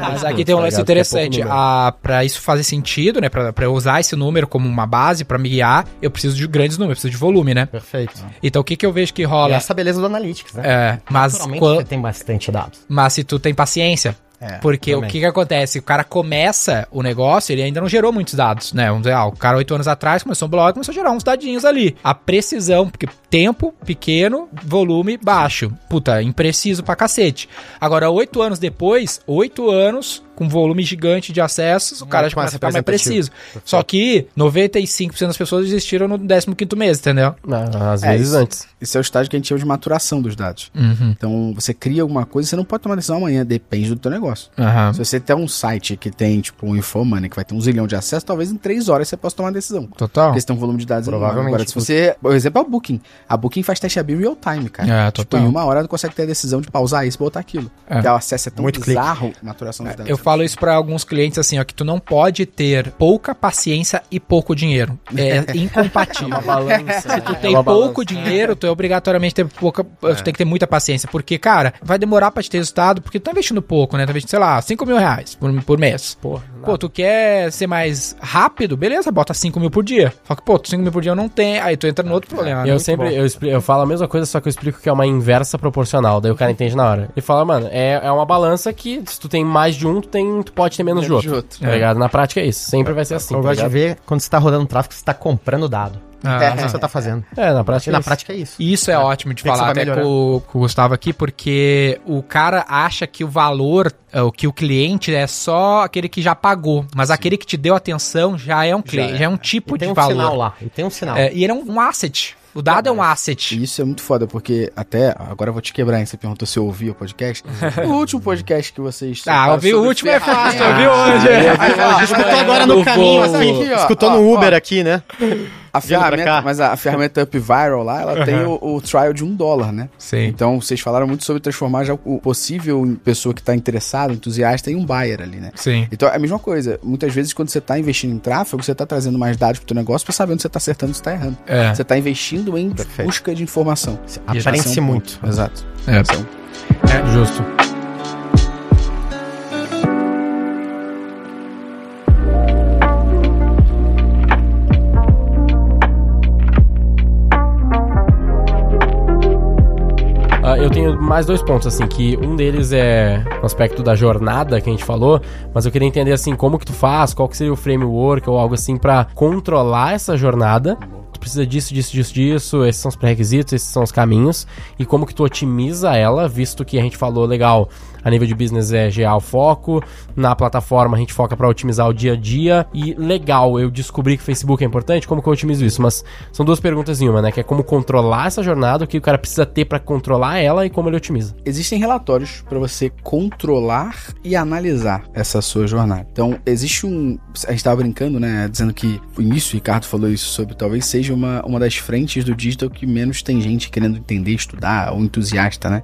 Mas aqui tem um Tá lance é interessante. número. Ah, pra isso fazer sentido, né? Pra, pra eu usar esse número como uma base pra me guiar, eu preciso de grandes números, eu preciso de volume, né? Perfeito. Então o que que eu vejo que E rola? essa beleza do Analytics, né? É, mas, Naturalmente quan- você tem bastante dados. mas se tu tem paciência. É, porque também. o que que acontece? O cara começa o negócio, ele ainda não gerou muitos dados, né? Vamos dizer, ah, o cara oito anos atrás começou um blog, começou a gerar uns dadinhos ali. A precisão, porque tempo pequeno, volume baixo. Puta, impreciso pra cacete. Agora, oito anos depois, oito anos com volume gigante de acessos, o cara já mais começa a ficar mais preciso. Só que 95% das pessoas desistiram no 15º mês, entendeu? Ah, Às É, vezes isso- antes. Esse é o estágio que a gente chama de maturação dos dados. Uhum. Então, você cria alguma coisa, você não pode tomar decisão amanhã, depende do teu negócio. Aham. Se você tem um site que tem, tipo, um Infomoney, que vai ter um zilhão de acessos, talvez em três horas você possa tomar uma decisão. Total. Porque você tem um volume de dados enorme. Provavelmente. Agora, se você... Por exemplo, é o Booking. A Booking faz teste AB real time, cara. É, tipo, total. em uma hora não consegue ter a decisão de pausar isso e botar aquilo. É. Porque o acesso é tão Muito bizarro, a maturação dos dados. Eu é falo isso pra alguns clientes assim, ó, que tu não pode ter pouca paciência e pouco dinheiro. É incompatível. balança. Se tu tem pouco dinheiro, tu é obrigatoriamente ter pouca, tu tem que ter muita paciência, porque, cara, vai demorar pra te ter resultado, porque tu tá investindo pouco, né? Tu tá investindo, sei lá, 5 mil reais por, por mês. Porra, Pô, tu quer ser mais rápido? Beleza, bota 5 mil por dia. Só que, pô, 5 mil por dia eu não tenho. Aí tu entra no outro problema. né? eu sempre, eu, expli- eu falo a mesma coisa, só que eu explico que é uma inversa proporcional. Daí o cara entende na hora. Ele fala, mano, é, é uma balança que se tu tem mais de um, tu, tem, tu pode ter menos, de outro. de outro. Tá ligado? Na prática é isso. Sempre vai ser assim. eu tá gosto de ver quando você tá rodando tráfego, você tá comprando dado. Ah, É você tá fazendo. É, na prática na é prática é isso. Isso é ótimo de Tem falar até com, o- com o Gustavo aqui, porque o cara acha que o valor, é, o que o cliente é só aquele que já pagou, mas aquele que te deu atenção já é um cliente, já é, um tipo E tem de um valor. sinal lá. E tem um sinal. É, e ele é um, um asset. O dado é um asset. E isso é muito foda, porque até. Agora eu vou te quebrar, hein? Você perguntou se eu ouvi o podcast. o último podcast que vocês. Ah, ouvir o último é fácil, ouvir hoje. Escutou agora no caminho, assim. Escutou no. Uber aqui, né? A ferramenta, mas a, a ferramenta Up Viral lá, ela tem o, o trial de um dólar, né? Sim. Então, vocês falaram muito sobre transformar já o possível em pessoa que está interessada, entusiasta, em um buyer ali, né? Sim. Então, é a mesma coisa. Muitas vezes, quando você está investindo em tráfego, você está trazendo mais dados para o teu negócio para saber onde você está acertando e está errando. É. Você está investindo em Perfeito. busca de informação. Esse é um muito. Exato. É. Então, Justo. Mais dois pontos, assim, que um deles é o aspecto da jornada que a gente falou, mas eu queria entender, assim, como que tu faz, qual que seria o framework ou algo assim pra controlar essa jornada. Tu precisa disso, disso, disso, disso, esses são os pré-requisitos, esses são os caminhos, e como que tu otimiza ela, visto que a gente falou, legal, a nível de business é GA o foco, na plataforma a gente foca pra otimizar o dia a dia, e legal, eu descobri que o Facebook é importante, como que eu otimizo isso? Mas são duas perguntas em uma, né, que é como controlar essa jornada, o que o cara precisa ter pra controlar ela e como ele otimiza. existem relatórios para você controlar e analisar essa sua jornada. Então, existe um. A gente estava brincando, né? Dizendo que no início o Ricardo falou isso sobre talvez seja uma, uma das frentes do digital que menos tem gente querendo entender, estudar, ou entusiasta, né?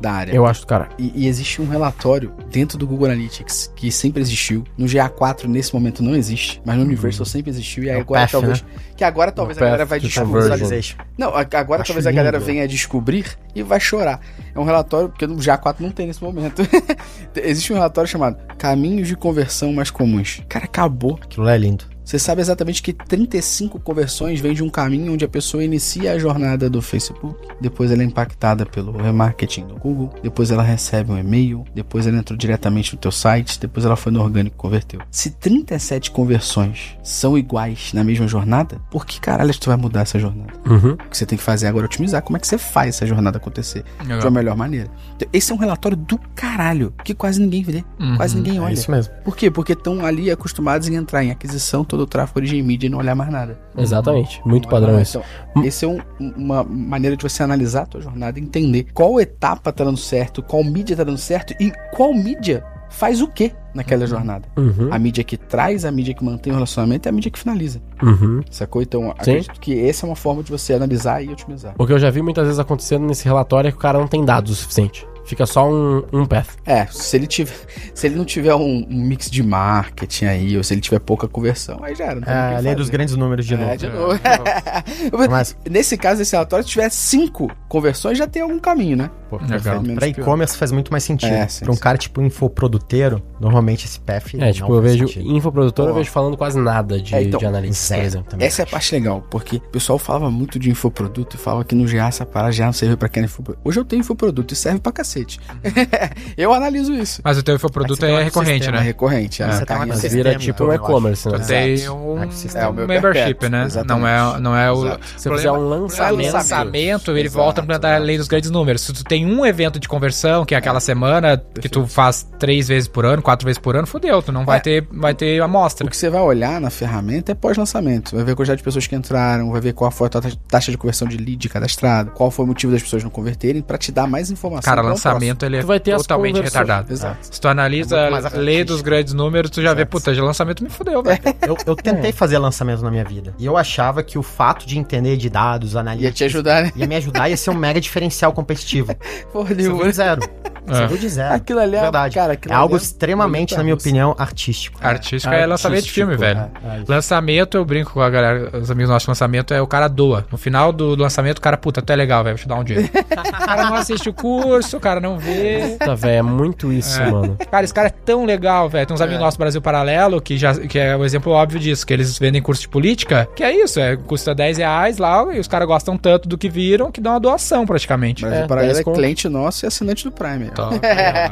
Da área. Eu acho, cara. E, e existe um relatório dentro do Google Analytics que sempre existiu. No GA4 nesse momento não existe, mas no Universal sempre existiu e É agora PAF, talvez que agora talvez a Path galera vai descobrir. Não, a- agora Acho talvez a galera lindo. venha descobrir e vai chorar. É um relatório, porque no GA4 não tem nesse momento. Existe um relatório chamado Caminhos de Conversão Mais Comuns. Cara, acabou. Aquilo lá é lindo. Você sabe exatamente que 35 conversões vêm de um caminho onde a pessoa inicia a jornada do Facebook, depois ela é impactada pelo remarketing do Google, depois ela recebe um e-mail, depois ela entrou diretamente no teu site, depois ela foi no orgânico e converteu. Se 37 conversões são iguais na mesma jornada, por que caralho tu vai mudar essa jornada? Uhum. O que você tem que fazer agora é otimizar como é que você faz essa jornada acontecer de uma melhor maneira. Então, esse é um relatório do caralho, que quase ninguém vê, Uhum, quase ninguém É olha. isso mesmo. Por quê? Porque estão ali acostumados em entrar em aquisição, todo o tráfego origem mídia e não olhar mais nada. Exatamente. Muito Não padrão isso. Então, esse é um- uma maneira de você analisar a tua jornada entender qual etapa tá dando certo, qual mídia tá dando certo e qual mídia faz o quê naquela jornada. Uhum. A mídia que traz, a mídia que mantém o relacionamento e a mídia que finaliza. Uhum. Sacou? Então, acredito que essa é uma forma de você analisar e otimizar. O que eu já vi muitas vezes acontecendo nesse relatório é que o cara não tem dados o suficiente. Fica só um, um path. É, se ele tiver, se ele não tiver um, um mix de marketing aí, ou se ele tiver pouca conversão, aí já era. não tem É, a lei fazer. dos grandes números de É, novo. de novo. Mas- Nesse caso, esse relatório, se tiver cinco conversões, já tem algum caminho, né? Pô, Legal. Menos Pra e-commerce faz muito mais sentido. É, sim, pra um sim. cara tipo infoproduteiro, normalmente esse PF É, tipo, eu vejo infoprodutor, eu Pô. vejo falando quase nada de, É, então, de por exemplo. também. Essa é a parte legal, porque o pessoal falava muito de infoproduto e falava que no GA essa parada já não serve pra quem é infoproduto. Hoje eu tenho infoproduto e serve pra cacete. eu analiso isso. Mas o teu você é um recorrente, ecossistema. É né? recorrente. Você a tem uma carrinha Mas Sistema, vira tipo um eu e-commerce, né? Tem um. É, o meu membership, perpétuo, né? exatamente. Não é, não é o... Exato. Se eu fizer um É lançamento. lançamento, ele Exato, volta pra dar a lei dos grandes números. Se tu tem um evento de conversão, que é aquela semana que tu faz três vezes por ano, quatro vezes por ano, fudeu, tu não vai É. ter, vai ter amostra. O que você vai olhar na ferramenta é pós-lançamento. Vai ver a quantidade de pessoas que entraram, vai ver qual foi a ta- taxa de conversão de lead cadastrado, qual foi o motivo das pessoas não converterem, pra te dar mais informação. Cara, pra lançamento ele é Tu vai ter as totalmente retardado. Exato. Se tu analisa É lei dos grandes números, tu já vê, puta, já lançamento me fudeu, velho. Eu, eu tentei fazer lançamento na minha vida. E eu achava que o fato de entender de dados, Ia analítica, te ajudar, né? ia me ajudar e ia ser um mega diferencial competitivo. Porra Isso nenhuma. foi zero. Você É. de zero. Aquilo ali é- verdade. cara, aquilo é algo ali é extremamente, na minha bonito, opinião, artístico. Artístico é lançamento de filme, velho. é, é lançamento, eu brinco com a galera, os amigos nossos, lançamento é o cara doa. No final do lançamento, o cara, puta, tu é legal, velho, vou te dar um dinheiro. o cara não assiste o curso, o cara não vê. Puta, velho, é muito isso, mano. Cara, esse cara é tão legal, velho. Tem uns amigos nossos do Brasil Paralelo que, já, que é o exemplo óbvio disso, que eles vendem curso de política, que é isso, é, custa 10 reais lá, e os caras gostam tanto do que viram que dão uma doação praticamente. Mas É, o Paralelo 10 é conto. cliente nosso e assinante do Prime. Então,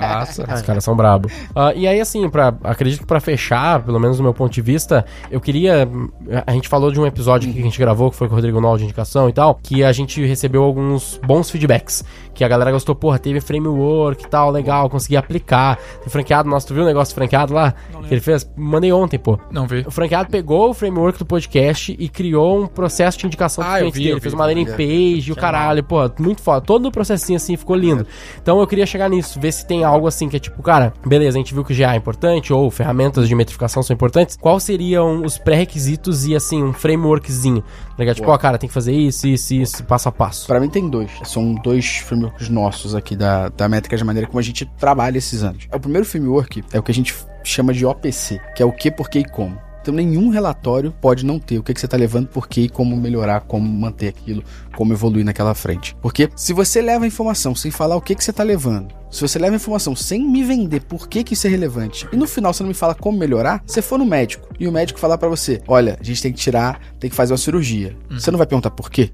nossa. Os caras são brabo. Ah, e aí, assim, pra, acredito que pra fechar, pelo menos do meu ponto de vista, eu queria. A gente falou de um episódio que a gente gravou, que foi com o Rodrigo Nol de indicação e tal, que a gente recebeu alguns bons feedbacks. Que a galera gostou, porra, teve framework e tal, legal, consegui aplicar. Tem franqueado, nossa, tu viu o negócio franqueado lá? Que ele fez? Mandei ontem, pô. Não vi. O franqueado pegou o framework do podcast e criou um processo de indicação Ah, eu vi, dele. eu vi. fez uma landing page e o caralho, pô, muito foda. Todo o processinho assim ficou lindo. Então eu queria chegar nisso, ver se tem algo assim que é tipo, cara, beleza, a gente viu que o GA é importante, ou ferramentas de metrificação são importantes. Quais seriam os pré-requisitos e assim, um frameworkzinho? Tá ligado? Tipo, ó, cara, tem que fazer isso, isso, isso, passo a passo. Pra mim tem dois. São dois frameworks nossos aqui da, da métrica de maneira como a gente trabalha esses anos. O primeiro framework é o que a gente chama de OPC, que é o que, porquê e como. Então nenhum relatório pode não ter o que, que você está levando, por quê e como melhorar, como manter aquilo, como evoluir naquela frente. Porque se você leva a informação sem falar o que, que você está levando, se você leva a informação sem me vender por que, que isso é relevante, e no final você não me fala como melhorar, você for no médico e o médico falar para você: olha, a gente tem que tirar, tem que fazer uma cirurgia. Você não vai perguntar por quê?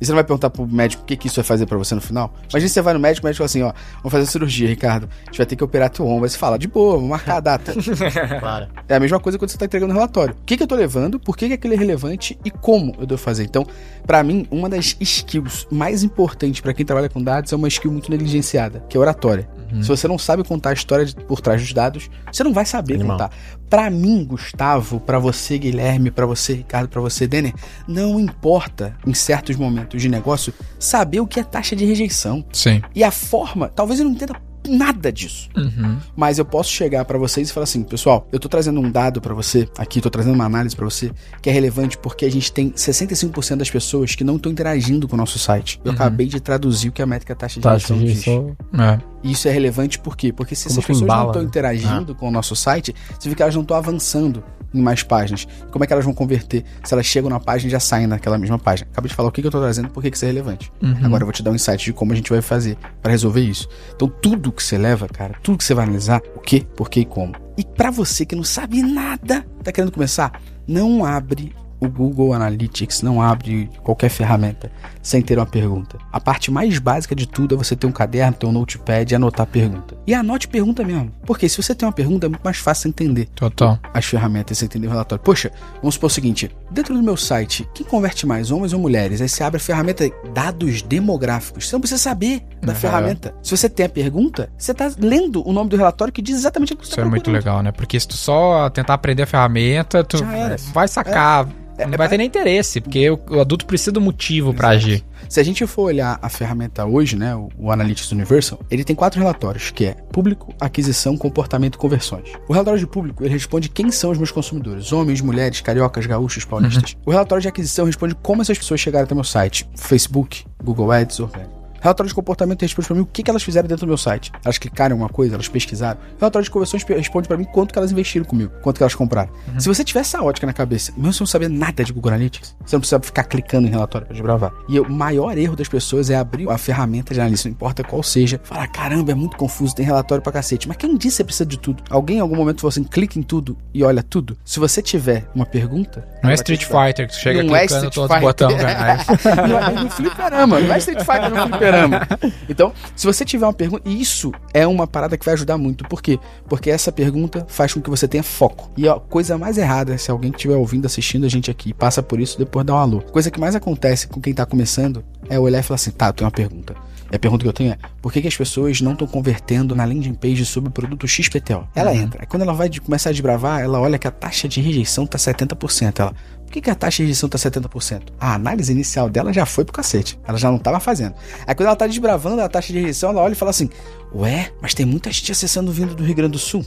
E você não vai perguntar pro médico o que, que isso vai fazer pra você no final? Imagina você vai no médico, o médico fala assim, ó, vamos fazer a cirurgia, Ricardo. A gente vai ter que operar teu ombro. Aí você fala, de boa, vamos marcar a data. Claro. é a mesma coisa quando você tá entregando o relatório. O que, que eu tô levando, por que, que aquilo é relevante e como eu devo fazer. Então, pra mim, uma das skills mais importantes pra quem trabalha com dados é uma skill muito negligenciada, que é oratória. Se você não sabe contar a história de- por trás dos dados, você não vai saber Animal. contar. Pra mim, Gustavo, pra você, Guilherme, pra você, Ricardo, pra você, Denner, não importa em certos momentos de negócio saber o que é taxa de rejeição. Sim. E a forma, talvez eu não entenda nada disso. Uhum. Mas eu posso chegar pra vocês e falar assim, pessoal, eu tô trazendo um dado pra você, aqui tô trazendo uma análise pra você, que é relevante porque a gente tem 65% das pessoas que não estão interagindo com o nosso site. Eu acabei de traduzir o que a métrica taxa de Taxa rejeição de diz. É. E isso é relevante por quê? Porque se Como essas que pessoas embala, não estão né? interagindo com o nosso site, você vê que elas não estão avançando em mais páginas. Como é que elas vão converter se elas chegam na página e já saem naquela mesma página? Acabei de falar o que, que eu tô trazendo, por que, que isso é relevante. Agora eu vou te dar um insight de como a gente vai fazer para resolver isso. Então tudo que você leva, cara, tudo que você vai analisar, o que, por que e como. E pra você que não sabe nada, tá querendo começar, não abre o Google Analytics, não abre qualquer ferramenta sem ter uma pergunta. A parte mais básica de tudo é você ter um caderno, ter um notepad e anotar a pergunta. E anote pergunta mesmo. Porque se você tem uma pergunta, é muito mais fácil entender Total. as ferramentas, você entender o relatório. Poxa, vamos supor o seguinte: dentro do meu site, quem converte mais, homens ou mulheres? Aí você abre a ferramenta dados demográficos. Você não precisa saber da Uhum. ferramenta. Se você tem a pergunta, você está lendo o nome do relatório que diz exatamente o que você Isso está é muito legal, né? Porque se tu só tentar aprender a ferramenta, tu vai sacar. Não vai ter nem interesse, porque o, o adulto precisa do motivo pra agir. Se a gente for olhar a ferramenta hoje, né, o, o Analytics Universal, ele tem quatro relatórios, que é público, aquisição, comportamento e conversões. O relatório de público, ele responde quem são os meus consumidores, homens, mulheres, cariocas, gaúchos, paulistas. O relatório de aquisição responde como essas pessoas chegaram até meu site, Facebook, Google Ads, orgânico. Relatório de comportamento responde pra mim o que, que elas fizeram dentro do meu site. Elas clicaram em alguma coisa, elas pesquisaram. Relatório de conversões responde pra mim quanto que elas investiram comigo, quanto que elas compraram. Se você tiver essa ótica na cabeça, mesmo sem saber nada de Google Analytics, você não precisa ficar clicando em relatório pra desbravar. E o maior erro das pessoas é abrir a ferramenta de análise, não importa qual seja, falar, caramba, é muito confuso, tem relatório pra cacete. Mas quem disse que você precisa de tudo? Alguém em algum momento falou assim, clica em tudo e olha tudo. Se você tiver uma pergunta... Não é Street. Fighter que chega Não é clicando Street todos os Fighter. botões, cara. não é no fliperama, não é Street Fighter no fliperama. Então, se você tiver uma pergunta, isso é uma parada que vai ajudar muito. Por quê? Porque essa pergunta faz com que você tenha foco. E a coisa mais errada, se alguém que estiver ouvindo, assistindo a gente aqui, passa por isso, depois dá um alô. Coisa que mais acontece com quem tá começando é olhar e falar assim, tá, eu tenho uma pergunta. E a pergunta que eu tenho é: por que, que as pessoas não estão convertendo na landing page sobre o produto XPTO? Ela entra. Aí quando ela vai de- começar a desbravar, ela olha que a taxa de rejeição tá 70%. Ela, por que, que a taxa de rejeição tá 70%? A análise inicial dela já foi pro cacete. Ela já não tava fazendo. Aí quando ela tá desbravando a taxa de rejeição, ela olha e fala assim: Ué, mas tem muita gente acessando vindo do Rio Grande do Sul.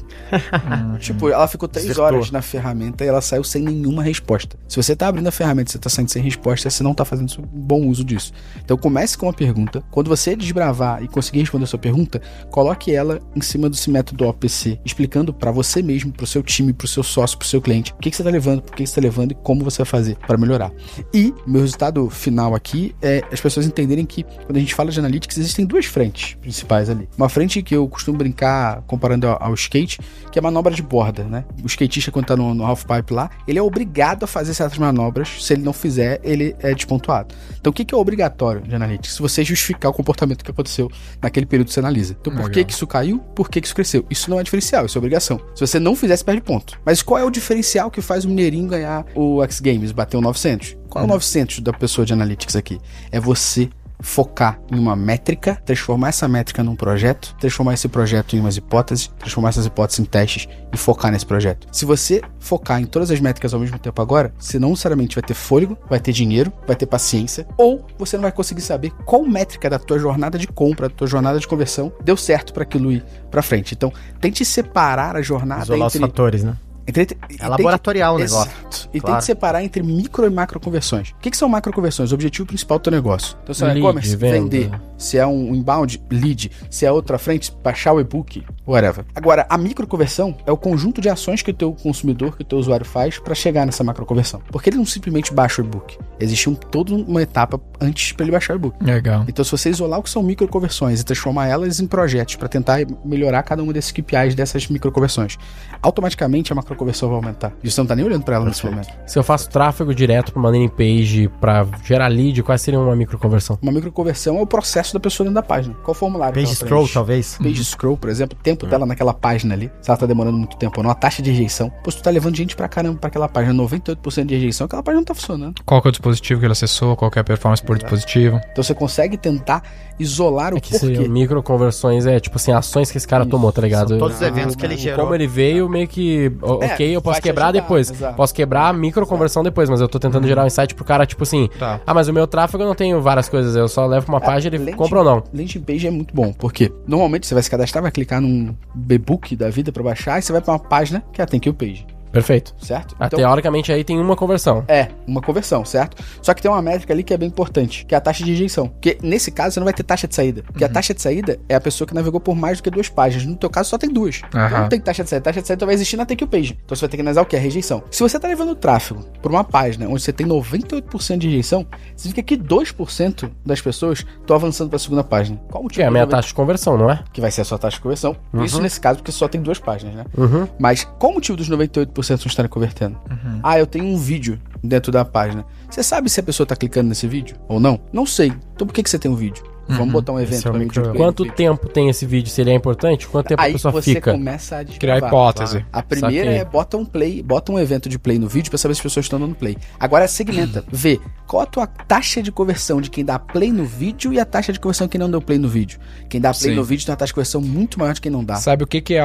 tipo, ela ficou três Desertou. horas na ferramenta e ela saiu sem nenhuma resposta. Se você tá abrindo a ferramenta e você tá saindo sem resposta, você não tá fazendo um bom uso disso. Então comece com uma pergunta. Quando você desbravar e conseguir responder a sua pergunta, coloque ela em cima desse método OPC, explicando pra você mesmo, pro seu time, pro seu sócio, pro seu cliente, o que, que você tá levando, por que, que você tá levando e como você vai fazer para melhorar. E meu resultado final aqui é as pessoas entenderem que quando a gente fala de analytics, existem duas frentes principais ali. Uma frente que eu costumo brincar comparando ao, ao skate, que é a manobra de borda, né? O skatista, quando tá no, no half pipe lá, ele é obrigado a fazer certas manobras. Se ele não fizer, ele é despontuado. Então, o que, que é obrigatório de analytics? Se você justificar o comportamento que aconteceu naquele período que você analisa. Então, por que, que isso caiu? Por que, que isso cresceu? Isso não é diferencial, isso é obrigação. Se você não fizer, você perde ponto. Mas qual é o diferencial que faz o Mineirinho ganhar o X Games, bater o 900? Qual é o 900 da pessoa de analytics aqui? É você focar em uma métrica, transformar essa métrica num projeto, transformar esse projeto em umas hipóteses, transformar essas hipóteses em testes e focar nesse projeto. Se você focar em todas as métricas ao mesmo tempo agora, você não necessariamente vai ter fôlego, vai ter dinheiro, vai ter paciência, ou você não vai conseguir saber qual métrica da tua jornada de compra, da tua jornada de conversão deu certo para aquilo ir para frente. Então, tente separar a jornada Isolar os entre fatores, né? Entre- É laboratorial o negócio. Exato. E Claro. tem que separar entre micro e macro conversões. O que, que são macro conversões? O objetivo principal do teu negócio. Então, se é um e-commerce, vender. Se é um inbound, lead. Se é outra frente, baixar o e-book, whatever. Agora, a micro conversão é o conjunto de ações que o teu consumidor, que o teu usuário faz para chegar nessa macro conversão. Porque ele não simplesmente baixa o e-book. Existe um, toda uma etapa antes para ele baixar o e-book. Legal. Então, se você isolar o que são microconversões e transformar elas em projetos para tentar melhorar cada um desses KPIs dessas microconversões, automaticamente a macroconversão vai aumentar. E você não tá nem olhando para ela nesse momento. Se eu faço tráfego direto pra uma landing page pra gerar lead, quais seriam uma microconversão? Uma microconversão é o processo da pessoa dentro da página. Qual formulário? Page scroll, talvez. Page scroll, por exemplo, o tempo dela naquela página ali, se ela tá demorando muito tempo ou não, a taxa de rejeição. Pô, se tu tá levando gente pra caramba pra aquela página, 98% de rejeição, aquela página não tá funcionando. Qual que é o dispositivo que ele acessou? Qual que é a performance por dispositivo? Então você consegue tentar isolar o É que porquê. seriam microconversões, é tipo assim, ações que esse cara Isso. tomou, tá ligado? São todos os Ah, eventos que ele gerou. Como ele veio, meio que. É, ok, eu posso quebrar ajudar, depois. exato. Posso quebrar a microconversão depois, mas eu tô tentando gerar um insight pro cara, tipo assim. Tá. Ah, mas o meu tráfego eu não tenho várias coisas, eu só levo pra uma página e ele compra ou não. Landing page é muito bom, porque normalmente você vai se cadastrar, vai clicar num e-book da vida pra baixar e você vai pra uma página que é a Thank You Page, Perfeito. certo? Ah, Teoricamente aí tem uma conversão. É, uma conversão, certo? Só que tem uma métrica ali que é bem importante, que é a taxa de rejeição. Porque nesse caso você não vai ter taxa de saída. Porque a taxa de saída é a pessoa que navegou por mais do que duas páginas. No teu caso só tem duas. Então Aham. não tem taxa de saída. Taxa de saída vai existir na Take Page. Então você vai ter que analisar o que? A rejeição. Se você tá levando tráfego por uma página onde você tem 98% de rejeição, significa que 2% das pessoas estão avançando pra segunda página. Qual o motivo? Que é a minha 90? taxa de conversão, não é? Que vai ser a sua taxa de conversão. Isso nesse caso porque só tem duas páginas, né? Uhum. Mas qual o motivo dos 98% não estarem convertendo? Ah, eu tenho um vídeo dentro da página. Você sabe se a pessoa tá clicando nesse vídeo ou não? Não sei. Então por que, que você tem um vídeo? Vamos botar um evento é pra mim Quanto tempo tem esse vídeo? Se ele é importante? Quanto tempo a Aí pessoa você fica? começa a Criar desbravar. hipótese. A primeira Saquei. é bota um play, bota um evento de play no vídeo pra saber se as pessoas estão dando play. Agora segmenta, vê qual a tua taxa de conversão de quem dá play no vídeo e a taxa de conversão de quem não deu play no vídeo. Quem dá play Sim. no vídeo tem uma taxa de conversão muito maior de quem não dá. Sabe o que que é,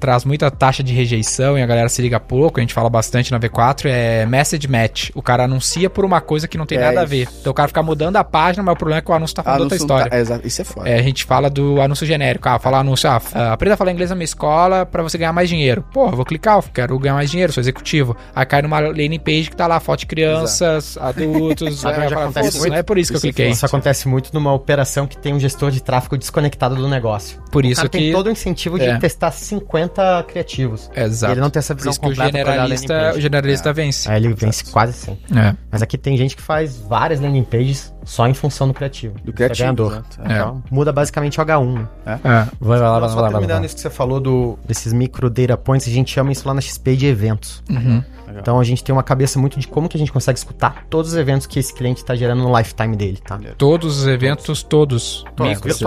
traz muita taxa de rejeição e a galera se liga pouco, a gente fala bastante na V4, é message match. O cara anuncia por uma coisa que não tem É nada a isso. ver. Então o cara fica mudando a página, mas o problema é que o anúncio tá falando outra Anúncio não história. Tá- é, exato. Isso é foda. É, a gente fala do anúncio genérico. Ah, fala anúncio, ah, aprenda a falar inglês na minha escola pra você ganhar mais dinheiro. Pô, vou clicar, eu quero ganhar mais dinheiro, sou executivo. Aí cai numa landing page que tá lá, foto de crianças, adultos. Sabe "Putz, muito? Não é por isso que eu Isso é cliquei. Isso acontece muito numa operação que tem um gestor de tráfego desconectado do negócio. Por o isso cara que... tem todo o incentivo de É. testar 50 criativos. Exato. Ele não tem essa Por visão isso que o generalista, page. o generalista vence. Aí ele vence quase sempre. É. Mas aqui tem gente que faz várias landing pages só em função do criativo. Do Isso criativo, É ganhador. É. Então, muda basicamente o H1. né? É. Vai, vai lá, vai lá, Só vai lá. terminando Vai lá. isso que você falou do, desses micro data points, a gente chama isso lá na XP de eventos. Uhum. Então a gente tem uma cabeça muito de como que a gente consegue escutar todos os eventos que esse cliente está gerando no lifetime dele, tá? Todos os eventos, todos. Todos, São- todos. Você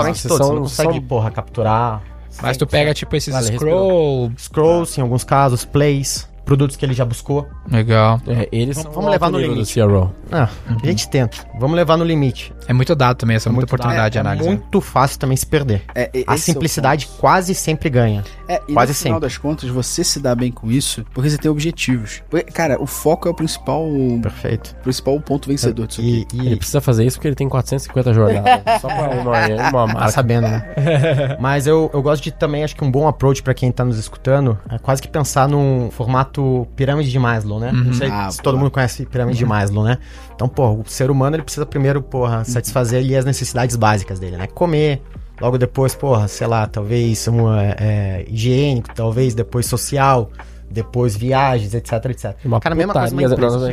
não consegue, são- porra, capturar. Mas tu pega, tipo, esses Vale, scroll, Scrolls, em alguns casos, plays. Produtos que ele já buscou. Legal. É, eles Vamos- são vamos levar no limite. do CRO. Ah, a gente tenta. Vamos levar no limite. É muito dado também, essa é muita oportunidade de é, análise. É muito fácil também se perder. É, e- A é simplicidade quase sempre ganha. É, e Quase no final sempre. das contas, você se dá bem com isso porque você tem objetivos. Porque, cara, o foco é o principal, Perfeito. principal ponto vencedor disso aqui. E, Ele e precisa fazer isso porque ele tem 450 jornadas. Só pra uma, uma tá marca. sabendo, né? Mas eu, eu gosto de também, acho que um bom approach pra quem tá nos escutando é quase que pensar num formato pirâmide de Maslow, né? Não sei Ah, se boa. todo mundo conhece pirâmide de Maslow, né? Então, porra, o ser humano ele precisa primeiro, porra, satisfazer ali as necessidades básicas dele, né? Comer. Logo depois, porra, sei lá, talvez uma, é, higiênico, talvez depois social, depois viagens, etc, etc. Uma Cara, mesma coisa uma empresa.